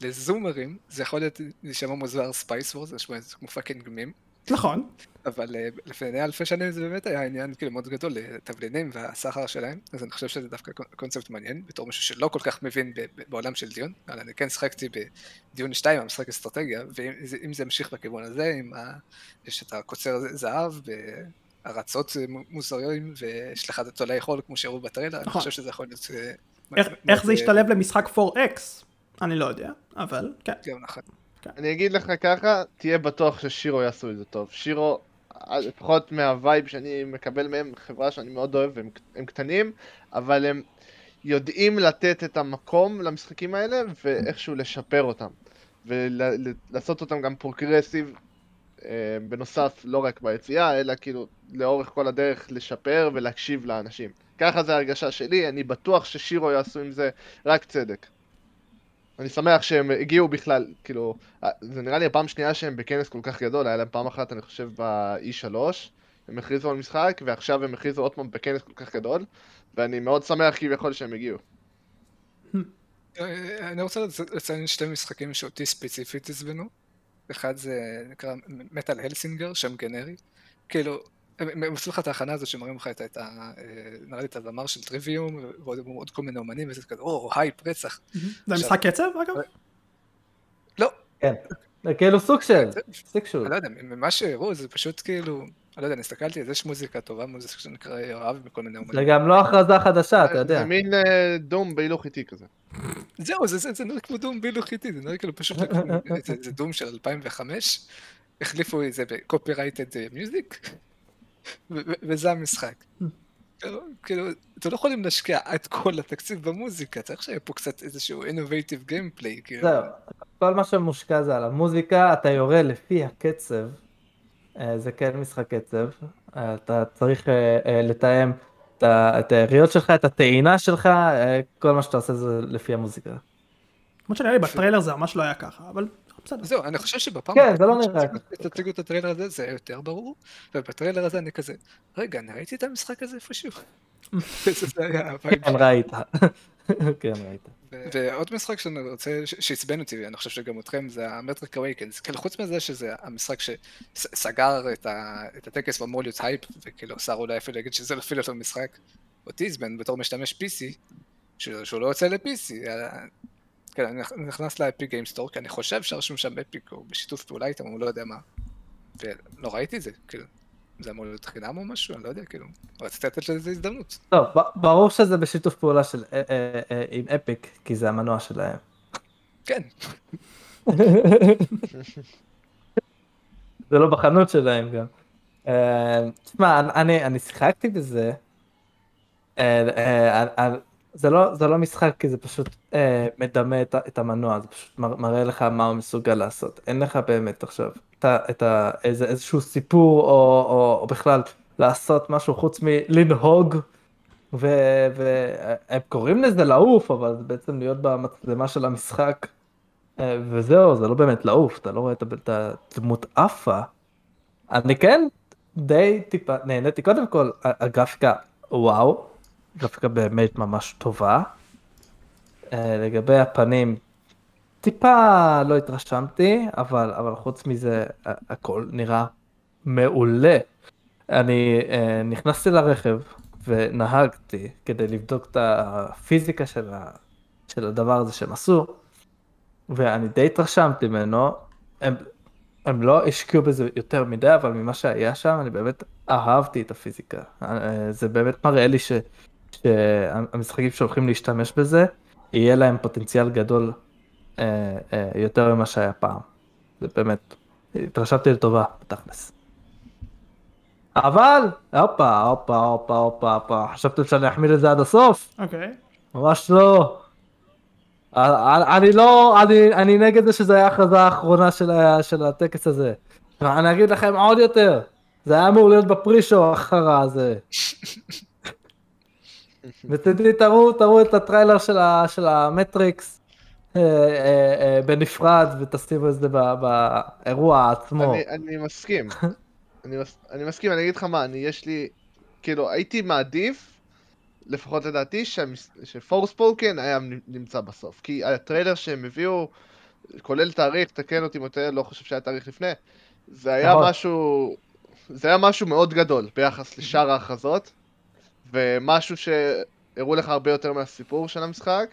לזומרים זה יכול להיות להישמע מוזר Spice Wars, זה נשמע זה כמו fucking מים, נכון. אבל אה, לפני אלפי שנים זה באמת היה עניין כאילו מאוד גדול לתבלינים והסחר שלהם, אז אני חושב שזה דווקא קונ- קונספט מעניין, בתור מישהו שלא כל כך מבין בעולם של Dune, אבל אני כן שחקתי ב Dune 2, המשחק אסטרטגיה, ואם זה- אם זה ימשיך בכיוון הזה, עם ה... יש את הקוצר זהב, בארצות מוזרים, ויש לך את תולעי חול כמו שהראו בטריילר, אני נכון. חושב שזה יכול להיות... אה, איך- זה אה, ישתלב למשחק 4X? אני לא יודע, אבל כן. גם נכון. אני אגיד לך ככה, תהיה בטוח ש Shiro יעשו את זה טוב. Shiro, לפחות מה vibe שאני מקבל מהם, חברה שאני מאוד אוהב, והם הם קטנים, אבל הם יודעים לתת את המקום למשחקים האלה, ואיכשהו לשפר אותם. ולעשות אותם גם progressive, אה, בנוסף, לא רק ביציאה, אלא כאילו לאורך כל הדרך לשפר ולהקשיב לאנשים. ככה זה הרגשה שלי, אני בטוח ש Shiro יעשו עם זה רק צדק. אני שמח שהם הגיעו בכלל, כאילו, אה, זה נראה לי הפעם שנייה שהם בכנס כל כך גדול, היה להם פעם אחת, אני חושב, ב-E3, הם הכריזו על משחק, ועכשיו הם הכריזו עוד פעם בכנס כל כך גדול, ואני מאוד שמח כביכול שהם הגיעו. אה, אני רוצה לציין שתי משחקים שאותי ספציפית עצבנו. אחד זה נקרא Metal Hellsinger, שם גנרי. כאילו, הם עשו לך את ההכנה הזאת שמראים לך את ה... אה, נראה לי את הזמר של Trivium, ועוד כל מיני אומנים, וזה כזה, או, הייפ, רצח. זה משחק קצב, אגב? לא. כן. זה כאילו סוג של, סוג של. אני לא יודע, ממה שהראו זה פשוט כאילו, אני לא יודע, אני הסתכלתי, יש מוזיקה טובה, מוזיקה שנקרא יואב בכל מיני אומנים. זה גם לא הכרזה חדשה, אתה יודע. זה מין אה, דום בהילוך איטי כזה. זהו, זה נראה כמו דום בהילוך איטי, זה נראה כאילו פשוט, זה דום של 2005, החליפו את זה ב-copyrighted music, וזה המשחק. כאילו, כאילו, אתם לא יכולים להשקיע את כל התקציב במוזיקה, צריך שיהיה פה קצת איזשהו innovative gameplay, כאילו. זהו, כל מה שמושקע זה על המוזיקה, אתה יורה לפי הקצב, אה, זה כן משחק קצב, אה, אתה צריך אה, לתאם את היריות שלך, את הטעינה שלך, כל מה שאתה עושה זה לפי המוזיקה. כמו שנראה לי בטריילר זה ממש לא היה ככה, אבל בסדר. זהו, אני חושב שבפעם... כן, זה לא נראה. תציגו את הטריילר הזה, זה יותר ברור, ובטריילר הזה אני כזה, רגע, אני ראיתי את המשחק הזה איפשהו. כן, ראית. כן, ראית. ועוד משחק שאני רוצה, שעצבן אותי, אני חושב שגם אתכם, זה ה Matrix Awakens. כאילו, חוץ מזה שזה המשחק שסגר את הטקס ואמור להיות הייפ, וכאילו, שר אולי אפילו להגיד שזה אפילו לא משחק. אותי עצבן בתור משתמש PC, שהוא לא יוצא ל-PC. כן, אני נכנס ל Epic Games Store, כי אני חושב שרשום שם Epic, או בשיתוף פעולה איתם, או לא יודע מה. ולא ראיתי את זה, כאילו. זה אמור להיות חינם או משהו? אני לא יודע, כאילו. רציתי לתת לזה הזדמנות. טוב, ברור שזה בשיתוף פעולה של, אה, אה, אה, עם אפיק, כי זה המנוע שלהם. כן. זה לא בחנות שלהם גם. תשמע, אני, אני שיחקתי בזה. זה לא, זה לא משחק כי זה פשוט אה, מדמה את, את המנוע, זה פשוט מראה לך מה הוא מסוגל לעשות. אין לך באמת עכשיו את, את ה, איזה, איזשהו סיפור או, או, או בכלל לעשות משהו חוץ מלנהוג, והם קוראים לזה לעוף, אבל זה בעצם להיות במצלמה של המשחק, אה, וזהו, זה לא באמת לעוף, אתה לא רואה את הדמות עפה. אני כן די טיפה נהניתי, קודם כל הגרפיקה וואו. גרפיקה באמת ממש טובה. אה, לגבי הפנים, טיפה לא התרשמתי, אבל, אבל חוץ מזה הכל נראה מעולה. אני uh, נכנסתי לרכב ונהגתי כדי לבדוק את הפיזיקה של, ה, של הדבר הזה שהם עשו, ואני די התרשמתי ממנו. הם, הם לא השקיעו בזה יותר מדי, אבל ממה שהיה שם אני באמת אהבתי את הפיזיקה. אה, זה באמת מראה לי ש... שהמשחקים שהולכים להשתמש בזה, יהיה להם פוטנציאל גדול אה, אה, יותר ממה שהיה פעם. זה באמת, התרשמתי לטובה, בתכלס. אבל, הופה, הופה, הופה, הופה, הופה, חשבתם שאני אחמיא את זה עד הסוף? אוקיי. ממש לא. אני לא, אני, אני נגד זה שזה היה ההכרזה האחרונה של, של הטקס הזה. אני אגיד לכם עוד יותר, זה היה אמור להיות בפרישו החרא הזה. ותדעי, תראו, תראו את הטריילר של, ה, של המטריקס אה, אה, אה, בנפרד ותשימו את זה באירוע עצמו. אני, אני מסכים. אני, מס, אני מסכים, אני אגיד לך מה, אני יש לי, כאילו, הייתי מעדיף, לפחות לדעתי, שפורס פולקן היה נמצא בסוף. כי הטריילר שהם הביאו, כולל תאריך, תקן אותי מוטה, לא חושב שהיה תאריך לפני, זה היה נכון. משהו, זה היה משהו מאוד גדול ביחס לשאר ההכרזות. ומשהו שהראו לך הרבה יותר מהסיפור של המשחק,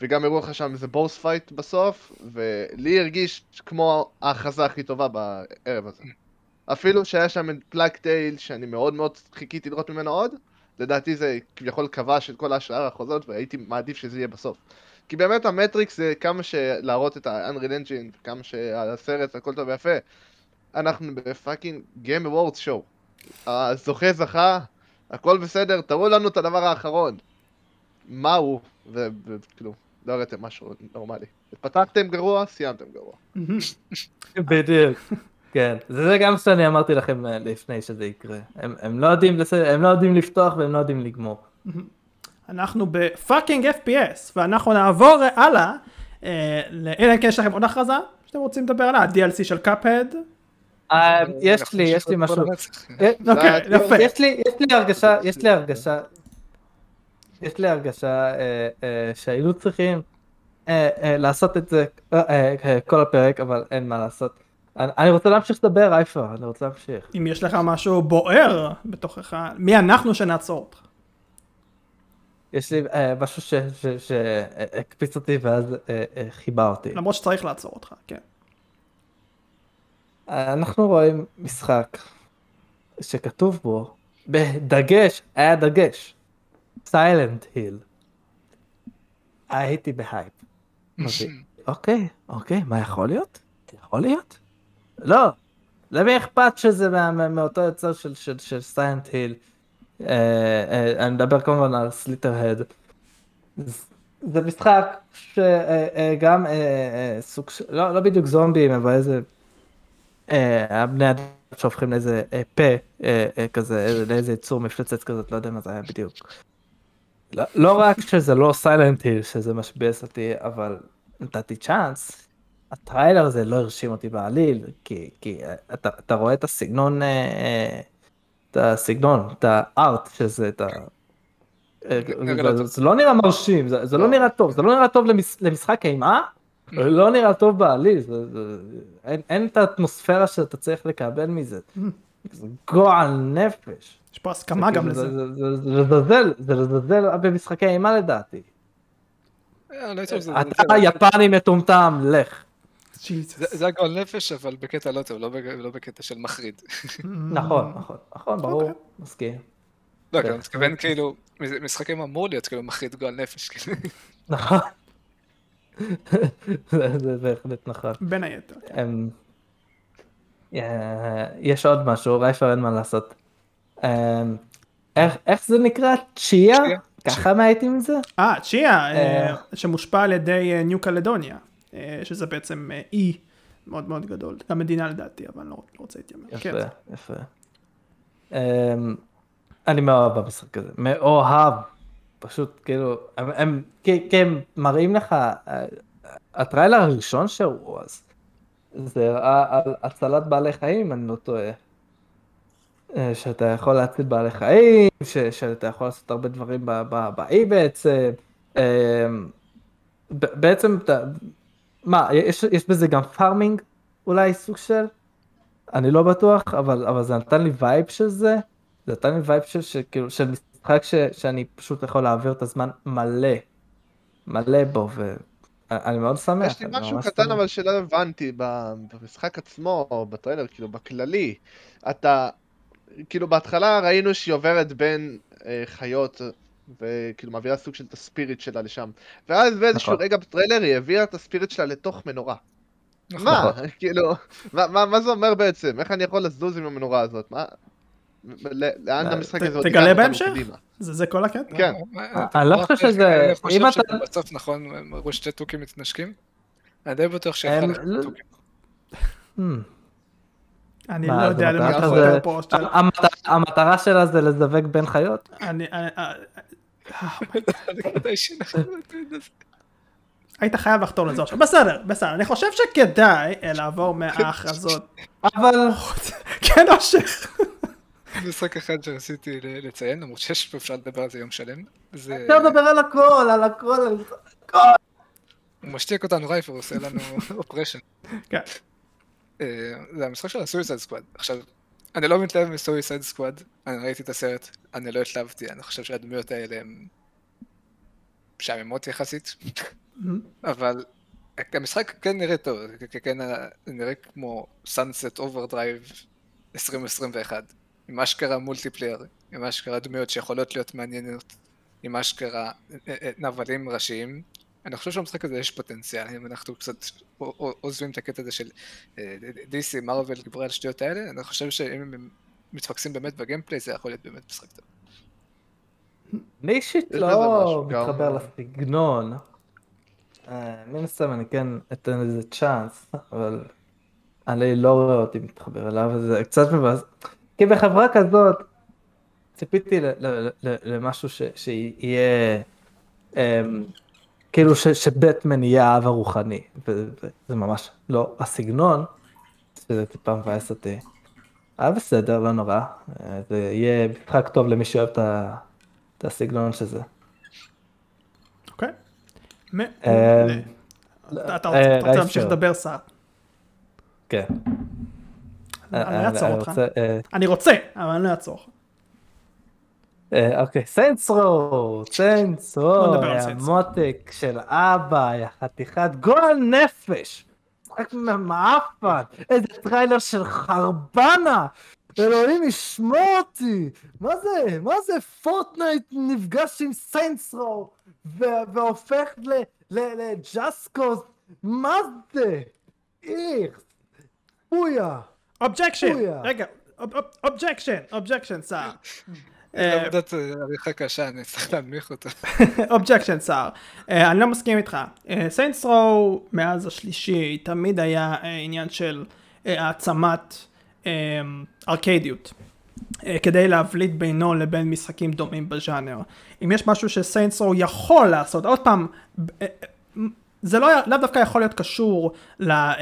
וגם הראו לך שם איזה boss fight בסוף, ולי הרגיש כמו ההכרזה הכי טובה בערב הזה. אפילו שהיה שם את Plague Tale, שאני מאוד מאוד חיכיתי לראות ממנו עוד, לדעתי זה כביכול כבש את כל השאר ההכרזות, והייתי מעדיף שזה יהיה בסוף. כי באמת ה Matrix זה כמה שלהראות את ה-unreal engine, כמה שהסרט הכל טוב ויפה, אנחנו ב fucking Game Awards show. הזוכה זכה, הכל בסדר, תראו לנו את הדבר האחרון. מה הוא? וכאילו, לא הראיתם משהו נורמלי. פתחתם גרוע, סיימתם גרוע. בדיוק. כן, זה גם שאני אמרתי לכם אה, לפני שזה יקרה. הם, הם, לא יודעים לס... הם לא יודעים לפתוח והם לא יודעים לגמור. אנחנו ב fucking FPS, ואנחנו נעבור הלאה, אה, אלא אם כן יש לכם עוד הכרזה שאתם רוצים לדבר עליה, ה-DLC של קאפהד. אה, יש לי, יש לי משהו. אה, אוקיי. יש לי, יש לי הרגשה, יש לי הרגשה, יש לי הרגשה אה, שהיינו צריכים לעשות את זה כל הפרק, אבל אין מה לעשות. אני, רוצה להמשיך לדבר, אייפה, אני רוצה להמשיך. אם יש לך משהו בוער בתוכך, מי אנחנו שנעצור אותך? יש לי משהו שהקפיץ אותי ואז כיבה אותי. למרות שצריך לעצור אותך, כן. אנחנו רואים משחק שכתוב בו, בדגש, היה דגש, Silent Hill. הייתי בהייפ. אמרתי, אוקיי, אוקיי, מה יכול להיות? יכול להיות? לא, למי אכפת שזה מאותו יוצר של- Silent Hill? אה, אה, אני מדבר כמובן על Slitterhead. זה משחק שגם סוג של, לא לא בדיוק זומבים, אבל איזה אה, הבני אדם שהופכים לאיזה אה, פה אה, אה, כזה, איזה- לאיזה יצור מפלצת כזאת, לא יודע מה זה היה בדיוק. לא, לא רק שזה לא Silent Hill, שזה משבש אותי, אבל נתתי צ'אנס. הטריילר הזה לא הרשים אותי בעליל, כי, כי אה, אתה, אתה רואה את הסגנון, אה, אה, את הסגנון, את הארט שזה, את ה... אה, לא זה- לא נראה מרשים, זה זה לא נראה טוב, זה לא נראה טוב למש- למשחק אימה, לא נראה טוב בעליל, זה- זה- אין- אין את האטמוספירה שאתה צריך לקבל מזה. זה גועל נפש. יש פה הסכמה גם זה- לזה. זה- זה- זה לזלזל, זה לזלזל במשחקי אימה לדעתי. אה, לא אתה יפני מטומטם, לך. זה- זה הגועל נפש, אבל בקטע לא טוב, לא לא בקטע של מחריד. נכון, נכון, נכון, ברור, אוקיי. מסכים. לא, אני מתכוון כאילו, משחקים אמור להיות כאילו מחריד גועל נפש. כאילו. נכון. זה בהחלט נכון. בין היתר. אמ, אה, יש עוד משהו, רייפר אין מה לעשות. אמ, איך איך זה נקרא? צ'יה? ככה מהייתם עם זה? אה, צ'יה, אה, אה. שמושפע על ידי ניו קלדוניה, שזה בעצם אי מאוד מאוד גדול, גם מדינה לדעתי, אבל אני לא לא רוצה להתיימר. כן. יפה, יפה. אמ, אני מאוהב במשחק הזה, מאוהב. פשוט כאילו, הם, הם, כי, כי הם מראים לך, אה, הטריילר הראשון שהראו אז, זה הראה על הצלת בעלי חיים, אני לא טועה. אה, שאתה יכול להציל בעלי חיים, ש, שאתה יכול לעשות הרבה דברים באי בעצם. ב- בעצם, אתה, מה, יש, יש בזה גם farming אולי סוג של? אני לא בטוח, אבל, אבל זה נתן לי vibe של זה, זה נתן לי vibe של, של, כאילו, של משחק ש, שאני פשוט יכול להעביר את הזמן מלא, מלא בו, ואני מאוד שמח. יש לי משהו קטן שמח. אבל שלא הבנתי במשחק עצמו, או בטריילר, כאילו בכללי. אתה, כאילו בהתחלה ראינו שהיא עוברת בין אה, חיות, וכאילו מעבירה סוג של את הספיריט שלה לשם. ואז באיזשהו נכון. רגע בטריילר היא העבירה את הספיריט שלה לתוך מנורה. נכון. מה? כאילו, מה- מה מה זה אומר בעצם? איך אני יכול לזוז עם המנורה הזאת? מה? לאן אה, המשחק הזה עוד תגלה בהמשך. קדימה? זה זה כל הקטע? כן. אני לא חושב שזה- אני חושב אם אתה- שבסוף נכון, הם הראו שתי תוכים מתנשקים. אני די בטוח שאחד לא- תוכים. Hmm. אני מה, לא זה יודע למה אתה חותר פה. המטרה- שלה זה לזווג בין חיות? אני- אה, היית חייב לחתור לזה עכשיו. בסדר, בסדר. אני חושב שכדאי אה, לעבור מההכרזות. אבל כן, אושך. משחק אחד שרציתי לציין, למרות שיש אפשר לדבר על זה יום שלם. זה... אפשר לדבר על הכל, על הכל. על- הוא משתיק אותנו רייפר, הוא עושה לנו oppression. כן. אה, זה המשחק של ה Suicide Squad. עכשיו, אני לא מתלהב מ Suicide Squad, אני ראיתי את הסרט, אני לא התלהבתי, אני חושב שהדמויות האלה הן משעממות יחסית, אבל המשחק כן נראה טוב, כ- כן נראה כמו Sunset Overdrive 2021, עם אשכרה multiplayer, עם אשכרה דמויות שיכולות להיות מעניינות, עם אשכרה אה, אה, נבלים ראשיים. אני חושב שבמשחק הזה יש פוטנציאל, אם אנחנו קצת עוזבים את הקטע הזה של אה, DC, מרוויל, גיבורי על השטויות האלה, אני חושב שאם הם מתפקסים באמת בגיימפליי, זה יכול להיות באמת משחק טוב. אני אישית לא מתחבר לסגנון. אה, מן הסתם אני כן אתן לזה צ'אנס, אבל אני לא רואה אותי מתחבר אליו, וזה קצת מבאס. כי בחברה כזאת, ציפיתי למשהו שיהיה, אמ, כאילו שבטמן יהיה האב הרוחני, וזה ממש לא הסגנון, שזה טיפה מבאס אותי. היה בסדר, לא נורא, זה יהיה משחק טוב למי שאוהב את הסגנון שזה. אוקיי. אמ, אתה רוצה אה, להמשיך לדבר סער? כן. אני אעצור אותך. אה, אני רוצה, אבל אני לא אעצור. אה, אוקיי, Saints Row, Saints Row, המותק של אבא, חתיכת גועל נפש. רק מעפן, איזה טריילר של חרבנה. אלוהים ישמור אותי. מה זה, מה זה Fortnite נפגש עם Saints Row והופך ל Just Cause, מה זה? איך, פויה. objection, רגע, objection, objection, סער. עבודת עריכה קשה, אני צריך להנמיך אותה. objection, סער. אני לא מסכים איתך. Saints Row מאז השלישי תמיד היה עניין של העצמת ארקדיות. כדי להבליט בינו לבין משחקים דומים בז'אנר. אם יש משהו ש Saints Row יכול לעשות, עוד פעם, זה לא, לא דווקא יכול להיות קשור למה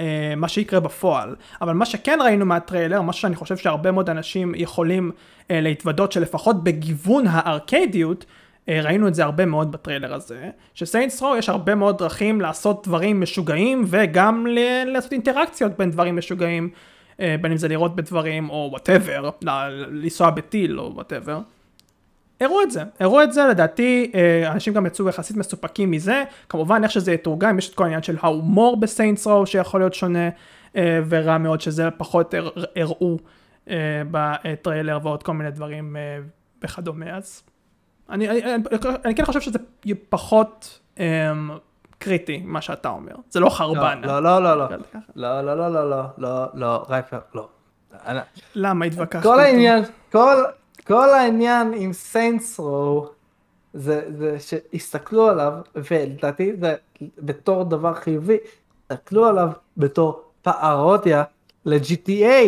אה, שיקרה בפועל, אבל מה שכן ראינו מהטריילר, מה שאני חושב שהרבה מאוד אנשים יכולים אה, להתוודות שלפחות בגיוון הארקדיות, אה, ראינו את זה הרבה מאוד בטריילר הזה, ש Saints Row יש הרבה מאוד דרכים לעשות דברים משוגעים וגם לעשות אינטראקציות בין דברים משוגעים, בין אם זה לראות בדברים או whatever, לנסוע בטיל או whatever. הראו את זה, הראו את זה, לדעתי אה, אנשים גם יצאו יחסית מסופקים מזה, כמובן איך שזה יתורגם, יש את כל העניין של ההומור ב Saints Row שיכול להיות שונה אה, ורע מאוד שזה פחות הראו אה, בטריילר ועוד כל מיני דברים וכדומה, אז אני, אני, אני, אני כן חושב שזה פחות קריטי מה שאתה אומר, זה לא חרבנה. לא, לא, לא, לא, לא, לא, לא, לא, לא, לא, לא, רייפר, לא. למה התווכחת? כל העניין, כל... כל העניין עם סיינס רו זה, זה שהסתכלו עליו, ולדעתי זה בתור דבר חיובי, הסתכלו עליו בתור פארודיה ל-GTA,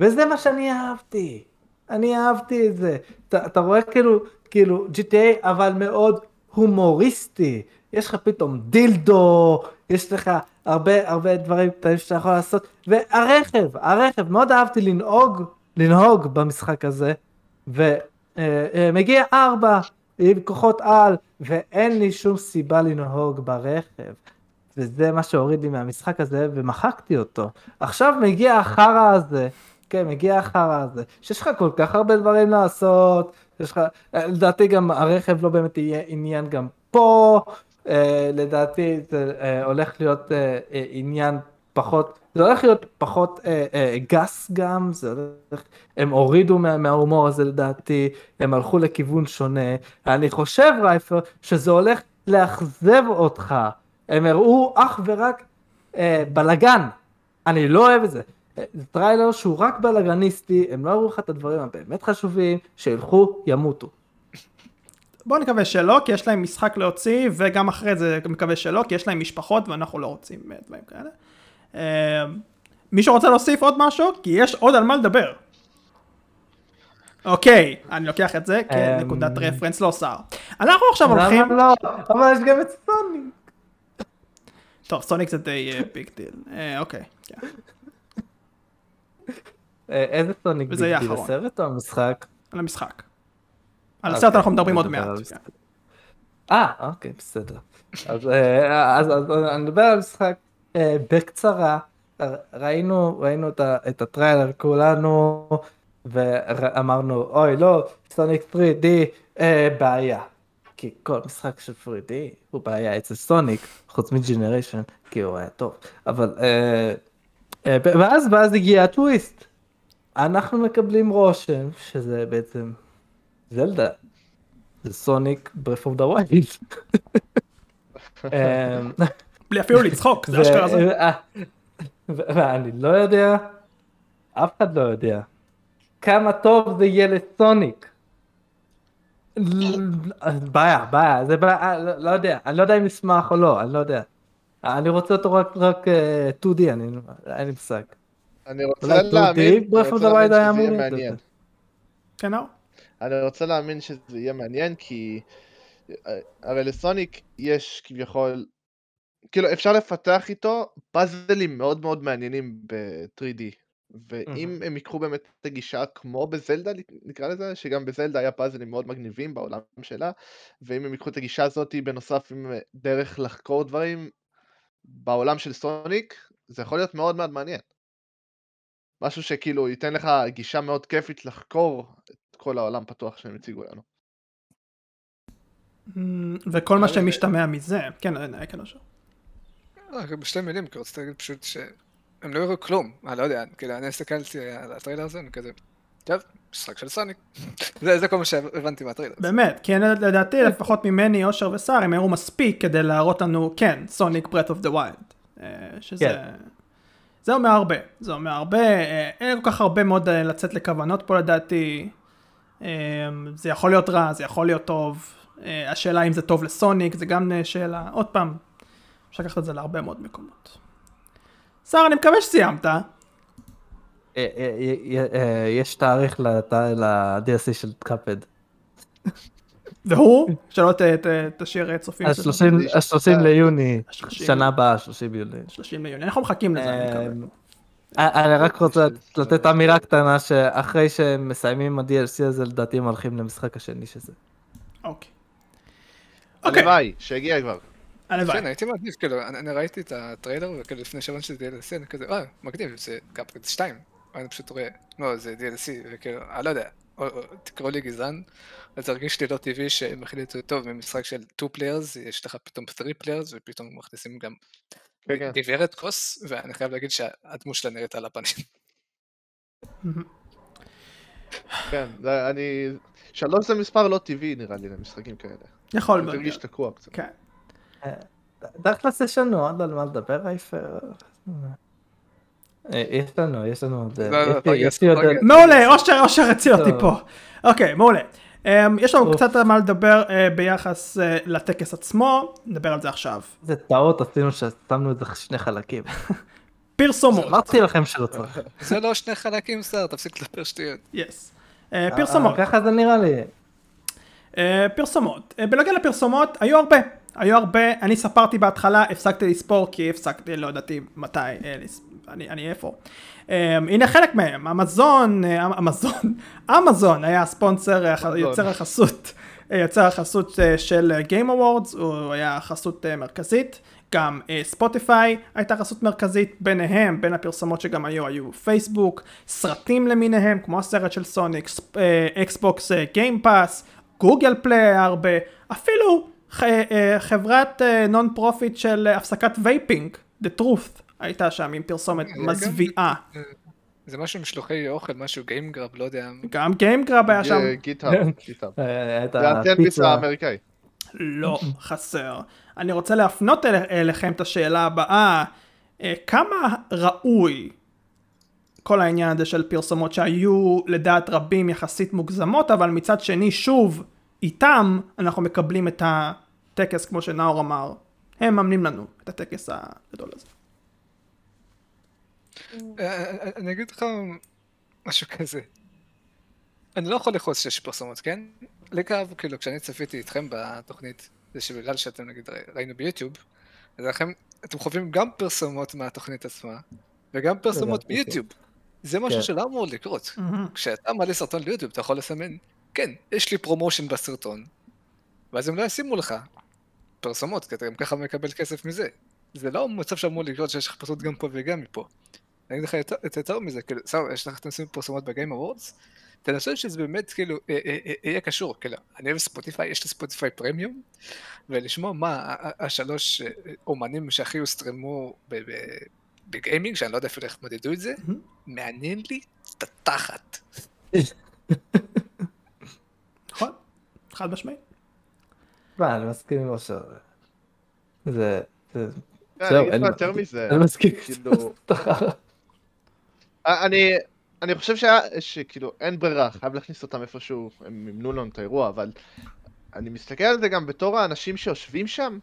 וזה מה שאני אהבתי. אני אהבתי את זה. אתה, אתה רואה כאילו, כאילו GTA אבל מאוד הומוריסטי. יש לך פתאום דילדו, יש לך הרבה הרבה דברים קטנים שאתה יכול לעשות, והרכב, הרכב, מאוד אהבתי לנהוג, לנהוג במשחק הזה. ומגיע ארבע עם כוחות על, ואין לי שום סיבה לנהוג ברכב. וזה מה שהוריד לי מהמשחק הזה, ומחקתי אותו. עכשיו מגיע החרא הזה, כן, מגיע החרא הזה, שיש לך כל כך הרבה דברים לעשות, יש לך, לדעתי גם הרכב לא באמת יהיה עניין גם פה, אה, לדעתי זה אה, הולך להיות אה, אה, עניין פחות, זה הולך להיות פחות אה, אה, גס גם, זה הולך, הם הורידו מה, מההומור הזה לדעתי, הם הלכו לכיוון שונה, אני חושב רייפר שזה הולך לאכזב אותך, הם הראו אך ורק אה, בלאגן, אני לא אוהב את זה. אה, זה טריילר שהוא רק בלאגניסטי, הם לא הראו לך את הדברים הבאמת חשובים, שילכו, ימותו. בוא נקווה שלא, כי יש להם משחק להוציא, וגם אחרי זה מקווה שלא, כי יש להם משפחות ואנחנו לא רוצים אה, דברים כאלה. אה, מישהו רוצה להוסיף עוד משהו? כי יש עוד על מה לדבר. אוקיי, אני לוקח את זה כנקודת reference לא שר. אנחנו עכשיו הולכים... למה לא? אבל יש גם את סוניק. טוב, סוניק זה די big deal. אוקיי. כן. אה, איזה סוניק big deal? הסרט או המשחק? על המשחק. על הסרט אנחנו מדברים עוד מעט. כן. אה, אוקיי, בסדר. אז אה, אני מדבר על המשחק. אה, בקצרה, ראינו, ראינו את הטריילר כולנו, ואמרנו, אוי לא, סוניק 3D אה, בעיה. כי כל משחק של 3D הוא בעיה אצל סוניק, חוץ מג'נריישן, כי הוא היה טוב. אבל, אה, אה, ואז, ואז הגיע הטוויסט. אנחנו מקבלים רושם שזה בעצם זלדה. זה סוניק Breath of the Wild. בלי אפילו לצחוק, זה אשכרה זה. אה, ו- ואני לא יודע, אף אחד לא יודע, כמה טוב זה יהיה לסוניק. בעיה, בעיה, זה בעיה, לא- לא יודע, אני לא יודע אם נשמח או לא, אני לא יודע. אני רוצה אותו רק, רק אה, 2D, אני, אין לי מושג. אני רוצה אולי 2D, להאמין, אני רוצה להאמין שזה יהיה מעניין. כן? אני רוצה להאמין שזה יהיה מעניין, כי אה, הרי לסוניק יש כביכול, כאילו אפשר לפתח איתו פאזלים מאוד מאוד מעניינים ב-3D. ואם הם ייקחו באמת את הגישה כמו בזלדה, נקרא לזה, שגם בזלדה היה פאזלים מאוד מגניבים בעולם שלה, ואם הם ייקחו את הגישה הזאת בנוסף עם אה, דרך לחקור דברים בעולם של סוניק, זה יכול להיות מאוד מאוד מעניין. משהו שכאילו ייתן לך גישה מאוד כיפית לחקור את כל העולם פתוח שהם הציגו לנו. וכל מה שמשתמע מזה, כן, אה, כן. אה, בשתי מילים, כי רציתי להגיד פשוט שהם לא הראו כלום, אני לא יודע, כאילו אני הסתכלתי על הטריילר הזה, אני כזה, טוב, משחק של סוניק. זה זה כל מה שהבנתי מהטריילר. הזה. באמת, כי לדעתי לפחות ממני, אושר וסער, הם הראו מספיק כדי להראות לנו, כן, סוניק Breath of the Wild. שזה... כן. זה אומר הרבה, זה אומר הרבה, אה, אין כל כך הרבה מאוד אה, לצאת לכוונות פה לדעתי. אה, זה יכול להיות רע, זה יכול להיות טוב. אה, השאלה אם זה טוב לסוניק, זה גם אה, שאלה. עוד פעם, אפשר לקחת את זה להרבה מאוד מקומות. סער, אני מקווה שסיימת. אה, אה, אה, יש תאריך ל-DLC של קאפד. והוא, שלא ת- ת- תשאיר צופים. של- ה-30 ליוני, ה-30. שנה הבאה, 30 ביוני. 30 ליוני, אנחנו מחכים לזה, אני מקווה. אני רק רוצה לתת אמירה קטנה שאחרי שהם מסיימים עם ה-DLC הזה לדעתי הם הולכים למשחק השני שזה. אוקיי. אוקיי, הלוואי, שיגיע כבר. הלוואי. כן, הייתי מעדיף, כאילו, אני אני ראיתי את הטריילר, וכאילו לפני שבוע שזה DLC, אני כזה, אה, מגניב, זה קאפקט 2. אני פשוט רואה, לא, זה DLC, וכאילו, אני לא יודע, או- או- תקראו לי גזען, אז זה הרגיש לי לא טבעי שהם החליטו, טוב, ממשחק של 2 players, יש לך פתאום 3 players, ופתאום מכניסים גם כן, כן. גברת כוס, ואני חייב להגיד שהדמות שלה נראית על הפנים. כן, אני... שלוש זה מספר לא טבעי נראה לי למשחקים כאלה. יכול זה מאוד הרגיש להיות. תקוע קצת. כן. תכלס יש לנו עוד על מה לדבר רייפר. אה, יש לנו, יש לנו עוד... לא, לא, עוד... תרגז. מעולה, אושר, אושר הציל אותי. פה. אוקיי, מעולה. אמ, יש לנו. קצת על מה לדבר אה, ביחס אה, לטקס עצמו, נדבר על זה עכשיו. איזה טעות עשינו ששמנו את זה שני חלקים. פרסומות, אמרתי לכם שלא צריך. זה לא שני חלקים, שר, תפסיק לדבר שטויות. יס. אה, פרסומות. אה, ככה זה נראה לי. אה, פרסומות. אה, בנוגע לפרסומות, היו הרבה. היו הרבה, אני ספרתי בהתחלה, הפסקתי לספור כי הפסקתי, לא ידעתי מתי, אה, אני, אני איפה. אה, הנה חלק מהם, אמזון, אה, אמזון, אמזון היה הספונסר, אמזון. יוצר החסות, אה, יוצר החסות של Game Awards, הוא היה חסות מרכזית. גם ספוטיפיי הייתה חסות מרכזית ביניהם, בין הפרסומות שגם היו, היו פייסבוק, סרטים למיניהם, כמו הסרט של סוניק, Xbox Game Pass, Google Play הרבה, אפילו חברת non-profit של אה, הפסקת vaping, The Truth, הייתה שם עם פרסומת מזוויעה. זה משהו עם משלוחי אוכל, משהו גיימגרב, לא יודע. גם גיימגראב היה שם, גיטהאב, גיטהאב. אה, את זה הפיצה. האמריקאי. לא חסר. אני רוצה להפנות אל, אליכם את השאלה הבאה, אה, כמה ראוי כל העניין הזה של פרסומות שהיו לדעת רבים יחסית מוגזמות, אבל מצד שני שוב, איתם אנחנו מקבלים את הטקס כמו שנאור אמר, הם מממנים לנו את הטקס הגדול הזה. אה, אני אגיד לך משהו כזה. אני לא יכול לכעוס שיש פרסומות, כן? לקו, כאילו, כשאני צפיתי איתכם בתוכנית, זה שבגלל שאתם נגיד ראינו ביוטיוב, אז לכם, אתם חווים גם פרסומות מהתוכנית עצמה, וגם פרסומות כן. ביוטיוב. זה משהו כן. שלא אמור לקרות. כשאתה מעלה סרטון ליוטיוב, אתה יכול לסמן, כן, יש לי promotion בסרטון, ואז הם לא ישימו לך פרסומות, כי אתה גם ככה מקבל כסף מזה. זה לא מצב שאמור לקרות שיש לך פרסומות גם פה וגם מפה. אני אגיד לך יותר- את יותר מזה, כאילו, סבבה, יש לך, אתם עושים פרסומות ב Game Awards, תנסו שזה באמת, כאילו, אה, אה, אה, יהיה קשור, כאילו, אני אוהב Spotify, יש לי Spotify Premium, ולשמוע מה השלוש אומנים שהכי הוסטרמו ב gaming, שאני לא יודע אפילו איך מדדו את זה. מעניין לי את התחת. חד משמעית. מה, אני מסכים עם אושר. זה... זה- כן, זהו, אני אגיד אין- לך יותר מזה. אני מסכים. כאילו, אני, אני חושב שהיה, שכאילו אין ברירה, חייב להכניס אותם איפשהו, הם מימנו לנו את האירוע, אבל אני מסתכל על זה גם בתור האנשים שיושבים שם,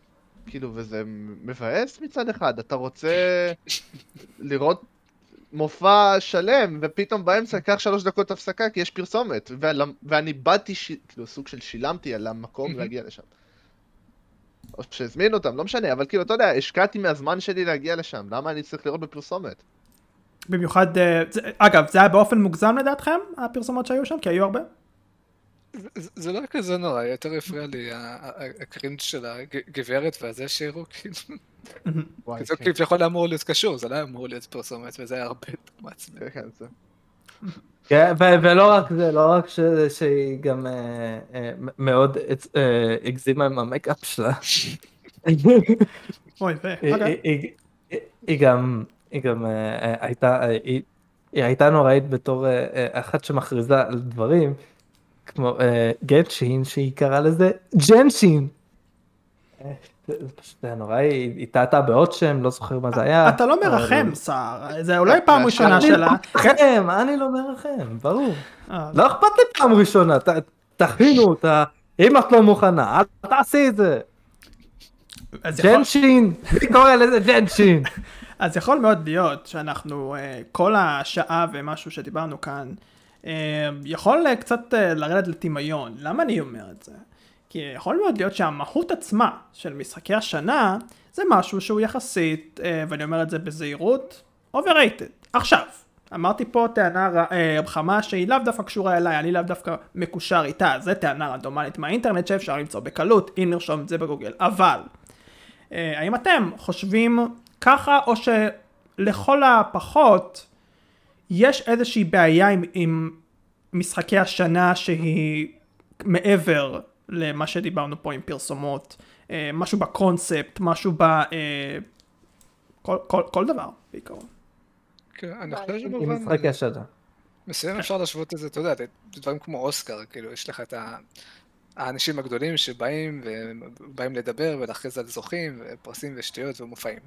כאילו, וזה מבאס מצד אחד, אתה רוצה לראות מופע שלם, ופתאום באמצע קח שלוש דקות הפסקה כי יש פרסומת, ועל, ואני באתי, ש... כאילו, סוג של שילמתי על המקום להגיע לשם. או שהזמינו אותם, לא משנה, אבל כאילו, אתה יודע, השקעתי מהזמן שלי להגיע לשם, למה אני צריך לראות בפרסומת? במיוחד, אה, זה- אגב, זה היה באופן מוגזם לדעתכם, הפרסומות שהיו שם? כי היו הרבה? זה- לא כזה נורא, יותר הפריע לי הקרינג' של הגברת והזה שהראו, כאילו. זה כן. כביכול היה אמור להיות קשור, זה לא היה אמור להיות פרסומת, וזה היה הרבה יותר מעצבן. כן, כן, ולא רק זה, לא רק שהיא גם אה, אה, מאוד אה, הגזימה עם המקאפ שלה. אוי. היא- גם, היא גם הייתה, היא היא הייתה נוראית בתור אחת שמכריזה על דברים, כמו אה, גנשין, שהיא קראה לזה ג'נשין. אה, זה זה פשוט היה נורא, היא טעתה בעוד שם, לא זוכר מה זה היה. אתה לא מרחם, סער, זה אולי פעם ראשונה אני שלה. לא מרחם, אני לא מרחם, ברור. אה, לא אכפת לי פעם ראשונה, תכינו אותה, אם את לא מוכנה, אל תעשי את זה. ג'נשין, מי קורא לזה ג'נשין? אז יכול מאוד להיות שאנחנו, אה, כל השעה ומשהו שדיברנו כאן, אה, יכול אה, קצת אה, לרדת לטמיון. למה אני אומר את זה? כי יכול מאוד להיות שהמהות עצמה של משחקי השנה, זה משהו שהוא יחסית, אה, ואני אומר את זה בזהירות, overrated. עכשיו, אמרתי פה טענה חמה שהיא לאו דווקא קשורה אליי, אני לאו דווקא מקושר איתה, זה טענה רנדומלית מהאינטרנט שאפשר למצוא בקלות, אם נרשום את זה בגוגל. אבל, האם אתם חושבים ככה, או שלכל הפחות יש איזושהי בעיה עם, עם משחקי השנה שהיא מעבר למה שדיברנו פה עם פרסומות, אה, משהו בקונספט, משהו ב... אה, כל, כל, כל דבר בעיקרון. כן, אני חושב עם שבמובן משחקי השנה. מסוים אפשר להשוות את זה, אתה יודע, דברים כמו אוסקר, כאילו, יש לך את ה... האנשים הגדולים שבאים ובאים לדבר ולהכריז על זוכים ופרסים ושטויות ומופעים.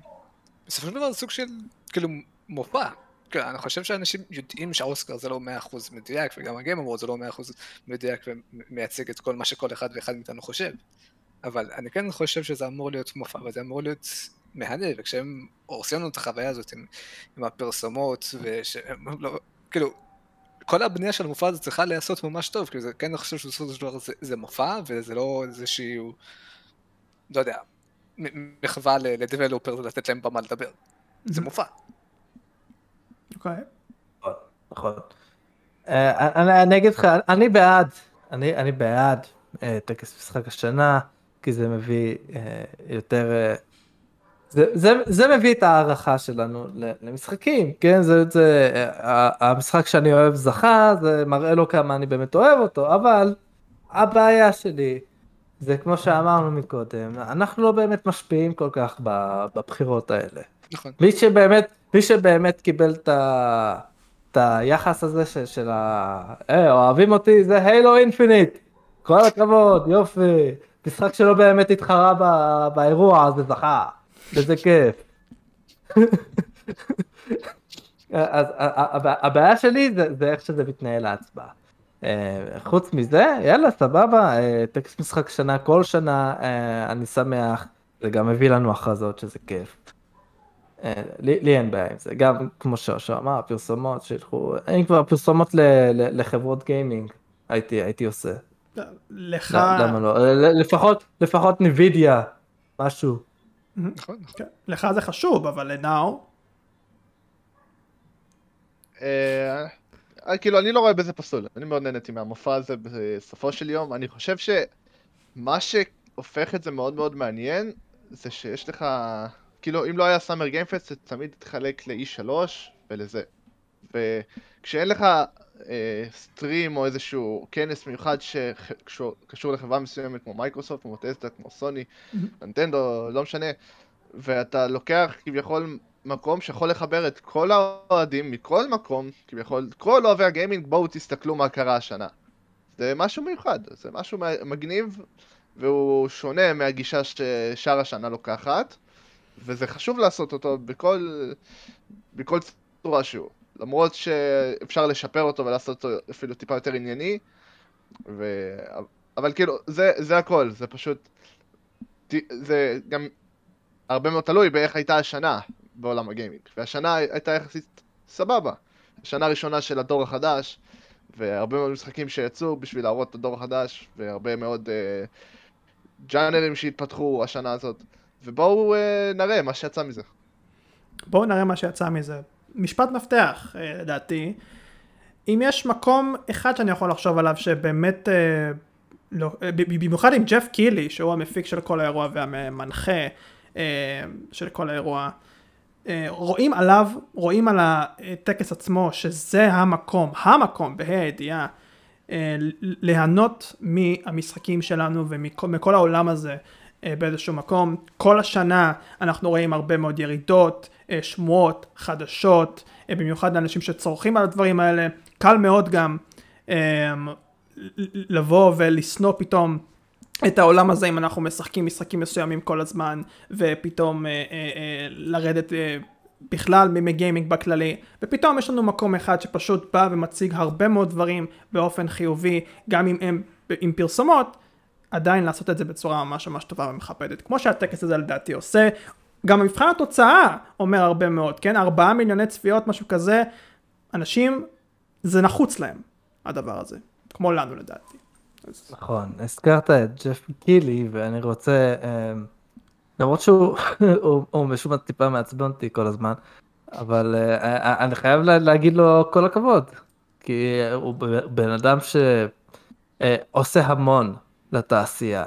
בסופו של דבר זה סוג של, כאילו, מופע. כן, אני חושב שאנשים יודעים שהאוסקר זה לא 100% מדויק, וגם הגיים אמרו זה לא 100% מדויק ומייצג את כל מה שכל אחד ואחד מאיתנו חושב. אבל אני כן חושב שזה אמור להיות מופע, וזה אמור להיות מהנה, וכשהם הורסים לנו את החוויה הזאת עם, עם הפרסומות, ושהם לא, כאילו, כל הבנייה של המופע הזה צריכה להיעשות ממש טוב, כי זה כן אני חושב שבסופו של דבר זה, זה מופע, וזה לא איזשהו, לא יודע, מחווה לדבלופר ולתת להם במה לדבר. זה מופע. אוקיי. נכון. אה, אני אגיד לך, אני בעד, אני בעד אה, טקס משחק השנה, כי זה מביא אה, יותר... זה, זה, מביא את ההערכה שלנו למשחקים, כן? זה, זה, המשחק שאני אוהב זכה, זה מראה לו כמה אני באמת אוהב אותו, אבל הבעיה שלי, זה כמו שאמרנו מקודם, אנחנו לא באמת משפיעים כל כך בבחירות האלה. נכון. מי שבאמת, מי שבאמת קיבל את ה... את היחס הזה של, של ה... אה, אוהבים אותי, זה הילו אינפיניט. כל הכבוד, יופי. משחק שלא באמת התחרה ב... באירוע, אז זה זכה. וזה כיף. אז הבעיה שלי זה, זה איך שזה מתנהל ההצבעה. אה, חוץ מזה, יאללה, סבבה, אה, טקסט משחק שנה כל שנה, אה, אני שמח, זה גם מביא לנו הכרזות שזה כיף. אה, לי, לי אין בעיה עם זה, גם כמו שאושו אמר, פרסומות שילכו, אם כבר פרסומות ל, ל, לחברות גיימינג, הייתי, הייתי עושה. לך... לא, למה לא? ל- לפחות, לפחות ניווידיה, משהו. נכון, נכון. כן, לך זה חשוב, אבל לנאו, אה, אה, כאילו, אני לא רואה בזה פסול. אני מאוד נהניתי מהמופע הזה בסופו של יום. אני חושב שמה שהופך את זה מאוד מאוד מעניין, זה שיש לך... כאילו, אם לא היה Summer Game Fest, זה תמיד תתחלק ל-E3 ולזה. וכשאין לך אה, stream או איזשהו כנס מיוחד שקשור לחברה מסוימת כמו מייקרוסופט, כמו טסטה, כמו סוני, ננטנדו, לא משנה, ואתה לוקח כביכול מקום שיכול לחבר את כל האוהדים מכל מקום, כביכול, כל אוהבי ה gaming, בואו תסתכלו מה קרה השנה. זה משהו מיוחד, זה משהו מגניב, והוא שונה מהגישה ששאר השנה לוקחת, וזה חשוב לעשות אותו בכל, בכל צורה שהוא. למרות שאפשר לשפר אותו ולעשות אותו אפילו טיפה יותר ענייני, ו... אבל כאילו, זה, זה הכל, זה פשוט... זה גם הרבה מאוד תלוי באיך הייתה השנה בעולם הגיימינג. והשנה הייתה יחסית סבבה. השנה הראשונה של הדור החדש, והרבה מאוד משחקים שיצאו בשביל להראות את הדור החדש, והרבה מאוד אה, ג'אנרים שהתפתחו השנה הזאת. ובואו אה, נראה מה שיצא מזה. בואו נראה מה שיצא מזה. משפט מפתח, אה, לדעתי. אם יש מקום אחד שאני יכול לחשוב עליו שבאמת, אה, לא, אה, במיוחד עם ג'ף קילי, שהוא המפיק של כל האירוע והמנחה אה, של כל האירוע, אה, רואים עליו, רואים על הטקס עצמו, שזה המקום, המקום, בה"א הידיעה, ליהנות מהמשחקים שלנו ומכל העולם הזה באיזשהו מקום. כל השנה אנחנו רואים הרבה מאוד ירידות, שמועות, חדשות, במיוחד לאנשים שצורכים על הדברים האלה. קל מאוד גם לבוא ולשנוא פתאום את העולם הזה אם אנחנו משחקים משחקים מסוימים כל הזמן ופתאום אה, אה, אה, לרדת אה, בכלל מגיימינג בכללי ופתאום יש לנו מקום אחד שפשוט בא ומציג הרבה מאוד דברים באופן חיובי גם אם הם עם פרסומות עדיין לעשות את זה בצורה ממש ממש טובה ומכבדת כמו שהטקס הזה לדעתי עושה. גם מבחן התוצאה אומר הרבה מאוד כן? ארבעה מיליוני צפיות משהו כזה אנשים זה נחוץ להם הדבר הזה. כמו לנו לדעתי. נכון, הזכרת את ג'ף קילי ואני רוצה, אמ, למרות שהוא משום מה טיפה מעצבן אותי כל הזמן, אבל אה, אני חייב להגיד לו כל הכבוד, כי הוא בן אדם שעושה המון לתעשייה.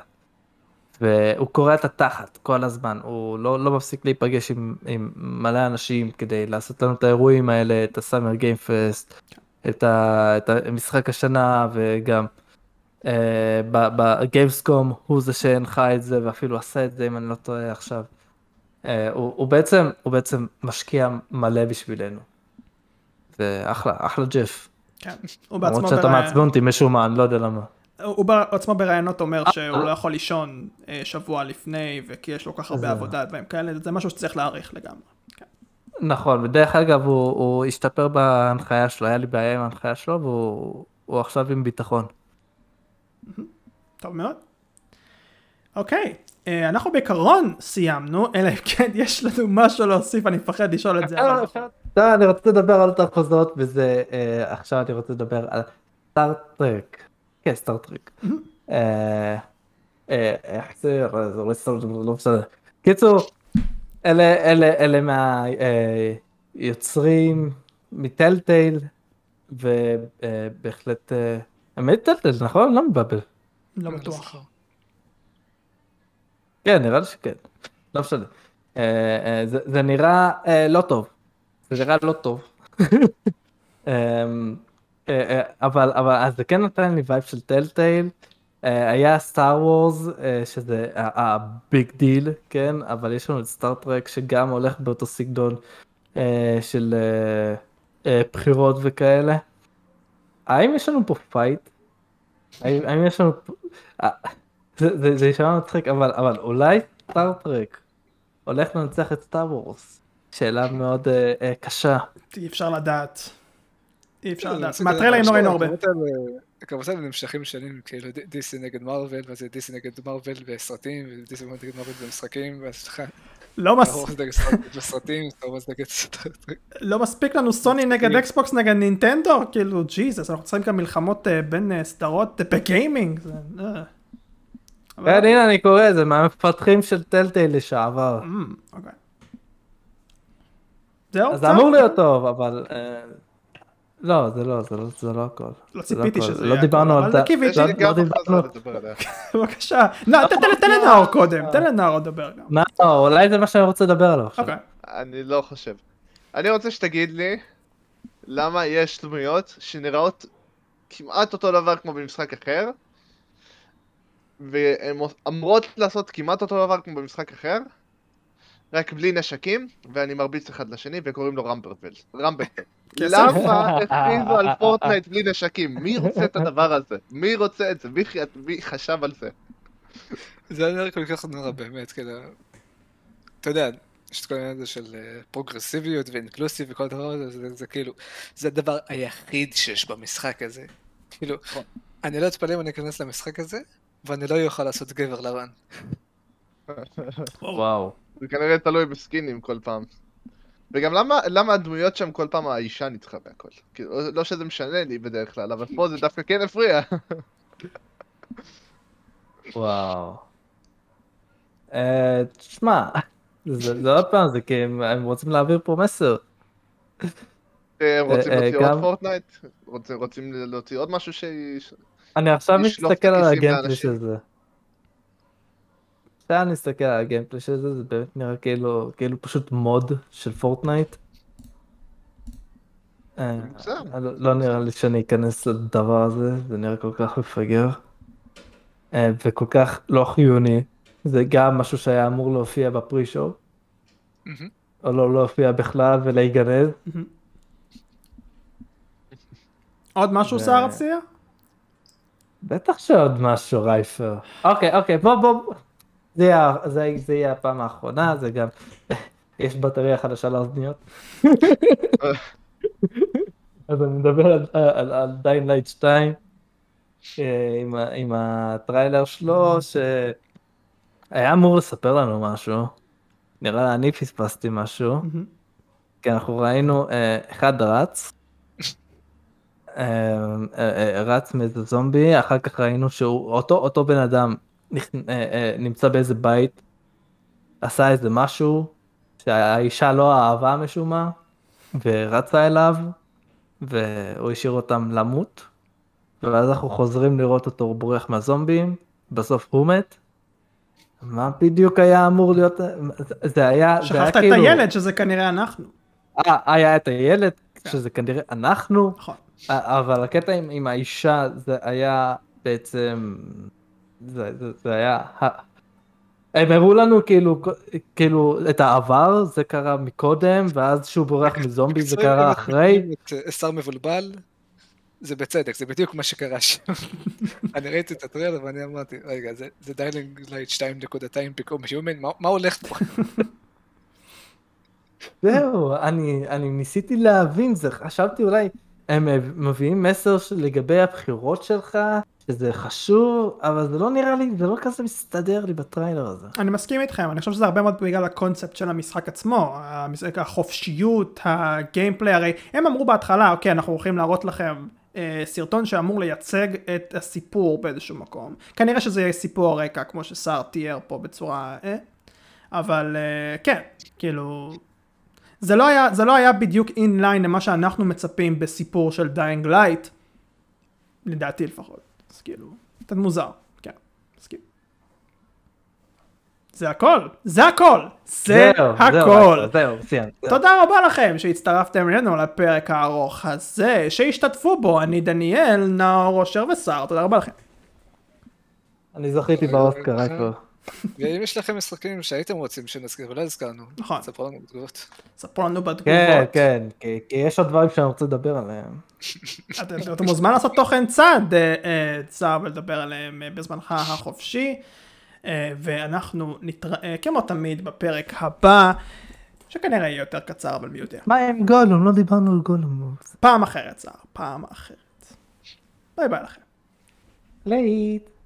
והוא קורע את התחת כל הזמן, הוא לא, לא מפסיק להיפגש עם, עם מלא אנשים כדי לעשות לנו את האירועים האלה, את הסאמר גיים פסט, את המשחק השנה וגם אה, בגיימסקום הוא זה שהנחה את זה ואפילו עשה את זה אם אני לא טועה עכשיו. אה, הוא, הוא בעצם הוא בעצם משקיע מלא בשבילנו. זה אחלה אחלה ג'ף. כן, הוא בעצמו למרות שאתה מעצבן אותי משום מה אני לא יודע למה. הוא בעצמו בראיונות אומר שהוא לא יכול לישון אה, שבוע לפני וכי יש לו כל כך הרבה עבודה דברים כאלה זה משהו שצריך להעריך לגמרי. כן. נכון ודרך אגב הוא, הוא השתפר בהנחיה שלו היה לי בעיה עם ההנחיה שלו והוא עכשיו עם ביטחון. טוב מאוד. אוקיי, אה, אנחנו בעיקרון סיימנו, אלא אם כן יש לנו משהו להוסיף, אני מפחד לשאול את זה. לא, אני רוצה לדבר על תחוזות וזה, אה, עכשיו אני רוצה לדבר על סטארטרק. כן. אה, לא משנה. קיצור, אלה מהיוצרים מ Telltale, ובהחלט האמת Telltale, נכון? לא מבלבל. לא בטוח. כן, נראה לי שכן. לא משנה. אה, אה, זה נראה אה, לא טוב. זה נראה לא טוב. אמ, אבל אבל אז זה כן נתן לי vibe של Telltale. היה Star Wars שזה ה big deal כן אבל יש לנו את Star Trek שגם הולך באותו סגנון של בחירות וכאלה. האם יש לנו פה fight? האם יש לנו... אה, זה יישמע מצחיק אבל אבל אולי Star Trek הולך לנצח את Star Wars. שאלה מאוד אה, אה, קשה. אי אפשר לדעת. אי אפשר לדעת. מהטריילרים לא ראינו הרבה. כמובן הם נמשכים שנים כאילו DC נגד Marvel ואז DC נגד Marvel בסרטים ו DC נגד Marvel במשחקים ואז יש לך לא לא מספיק לנו סוני נגד Xbox נגד נינטנדו כאילו ג'יזוס אנחנו צריכים גם מלחמות אה, בין אה, סדרות ב gaming. אה. כן הנה אני קורא זה מהמפתחים של Telltale לשעבר. אוקיי. זהו? זה אמור להיות טוב אבל לא, זה לא, זה לא, זה לא הכל. לא ציפיתי שזה לא דיברנו על זה. לא דיברנו. בבקשה. תן לנאור קודם, תן לנאור לדבר גם. נאור, אולי זה מה שאני רוצה לדבר עליו עכשיו. אוקיי. אני לא חושב. אני רוצה שתגיד לי למה יש דמויות שנראות כמעט אותו דבר כמו במשחק אחר, והן אמורות לעשות כמעט אותו דבר כמו במשחק אחר, רק בלי נשקים, ואני מרביץ אחד לשני וקוראים לו Rumbleverse. Rumbleverse. כן. למה הכריזו על Fortnite בלי נשקים? מי רוצה את הדבר הזה? מי רוצה את זה? מי חשב על זה? זה היה נראה כל כך נורא באמת, כאילו... אתה יודע, יש את כל העניין הזה של אה, פרוגרסיביות ו inclusive וכל הדבר הזה, זה, זה כאילו, זה הדבר היחיד שיש במשחק הזה. כאילו, אני לא אתפלא אם אני אכנס למשחק הזה, ואני לא אוכל לעשות גבר לבן. וואו. זה כנראה תלוי בסקינים כל פעם. וגם למה, למה הדמויות שם כל פעם האישה ניצחה בהכל? כאילו, לא שזה משנה לי בדרך כלל, אבל פה זה דווקא כן הפריע. וואו. אה, תשמע, זה זה עוד פעם, זה כי הם רוצים להעביר פה מסר. אה, רוצים אה, להוציא עוד פורטנייט? רוצים- להוציא עוד משהו ש... אני עכשיו מסתכל על הגיימפלי. של זה. אני מסתכל על הגיימפלי של זה, זה באמת נראה כאילו, כאילו פשוט מוד של פורטנייט. אה, בסדר. לא- לא נראה לי שאני אכנס לדבר הזה, זה נראה כל כך מפגר. אה, וכל כך לא חיוני. זה גם משהו שהיה אמור להופיע בפרי שואו, מהמם. או לא להופיע בכלל ולהיגנז. עוד משהו סער רצית? בטח שעוד משהו Reaper. אוקיי, אוקיי, בוא בוא. זה יהיה, זה, זה יהיה הפעם האחרונה, זה גם, יש בטריה חדשה לאוזניות. אז אני מדבר על, על, על Dying Light 2, אה, עם, עם הטריילר שלו, שהיה אמור לספר לנו משהו. נראה לי אני פספסתי משהו. כי אנחנו ראינו אה, אחד רץ, אה, אה, רץ מאיזה זומבי, אחר כך ראינו שהוא, אותו, אותו בן אדם נמצא באיזה בית, עשה איזה משהו שהאישה לא אהבה משום מה, ורצה אליו, והוא השאיר אותם למות, ואז אנחנו חוזרים לראות אותו בורח מהזומבים, בסוף הוא מת. מה בדיוק היה אמור להיות, זה- היה, זה היה שכחת את כאילו... הילד שזה כנראה אנחנו. אה, היה את הילד, שזה כנראה אנחנו, נכון. אה, אבל הקטע עם, עם האישה זה היה בעצם, זה, זה, זה היה, הם הראו לנו כאילו, כאילו את העבר, זה קרה מקודם, ואז שהוא בורח מזומבי זה קרה אחרי. אה, שר מבולבל, זה בצדק, זה בדיוק מה שקרה שם. אני ראיתי את הטריילר ואני אמרתי, רגע, זה- זה Dying Light 2.2 Become Human, מה- מה הולך פה? זהו, אני, אני ניסיתי להבין, זה, חשבתי אולי הם מביאים מסר לגבי הבחירות שלך, שזה חשוב, אבל זה לא נראה לי, זה לא כזה מסתדר לי בטריילר הזה. אני מסכים איתכם, אני חושב שזה הרבה מאוד בגלל הקונספט של המשחק עצמו, המשחק, החופשיות, ה gameplay, הרי הם אמרו בהתחלה, אוקיי, אנחנו הולכים להראות לכם אה, סרטון שאמור לייצג את הסיפור באיזשהו מקום. כנראה שזה יהיה סיפור הרקע, כמו שסער תיאר פה בצורה... אה, אבל אה, כן, כאילו... זה לא היה, זה לא היה בדיוק in line למה שאנחנו מצפים בסיפור של Dying Light, לדעתי לפחות. אז כאילו, קצת מוזר, כן, מסכים. זה הכל, זה הכל, זה זהו, הכל. זהו, זהו, סיימת. תודה רבה לכם שהצטרפתם אלינו לפרק הארוך הזה, שהשתתפו בו אני דניאל, נאור, אושר וסער, תודה רבה לכם. אני זכיתי באוסקר, רק. ואם יש לכם משחקים שהייתם רוצים שנזכיר ולא הזכרנו, נכון. ספרו לנו בתגובות. ספרו לנו בתגובות. כן, כן, כי כי יש עוד דברים שאני רוצה לדבר עליהם. אתם מוזמן לעשות תוכן צד, אה, אה, צר ולדבר עליהם אה, בזמנך החופשי, ואנחנו נתראה כמו תמיד בפרק הבא, שכנראה יהיה יותר קצר אבל מי יודע. מה עם גולום? לא דיברנו על גולום. פעם אחרת צער, פעם אחרת. ביי ביי לכם. להתראות.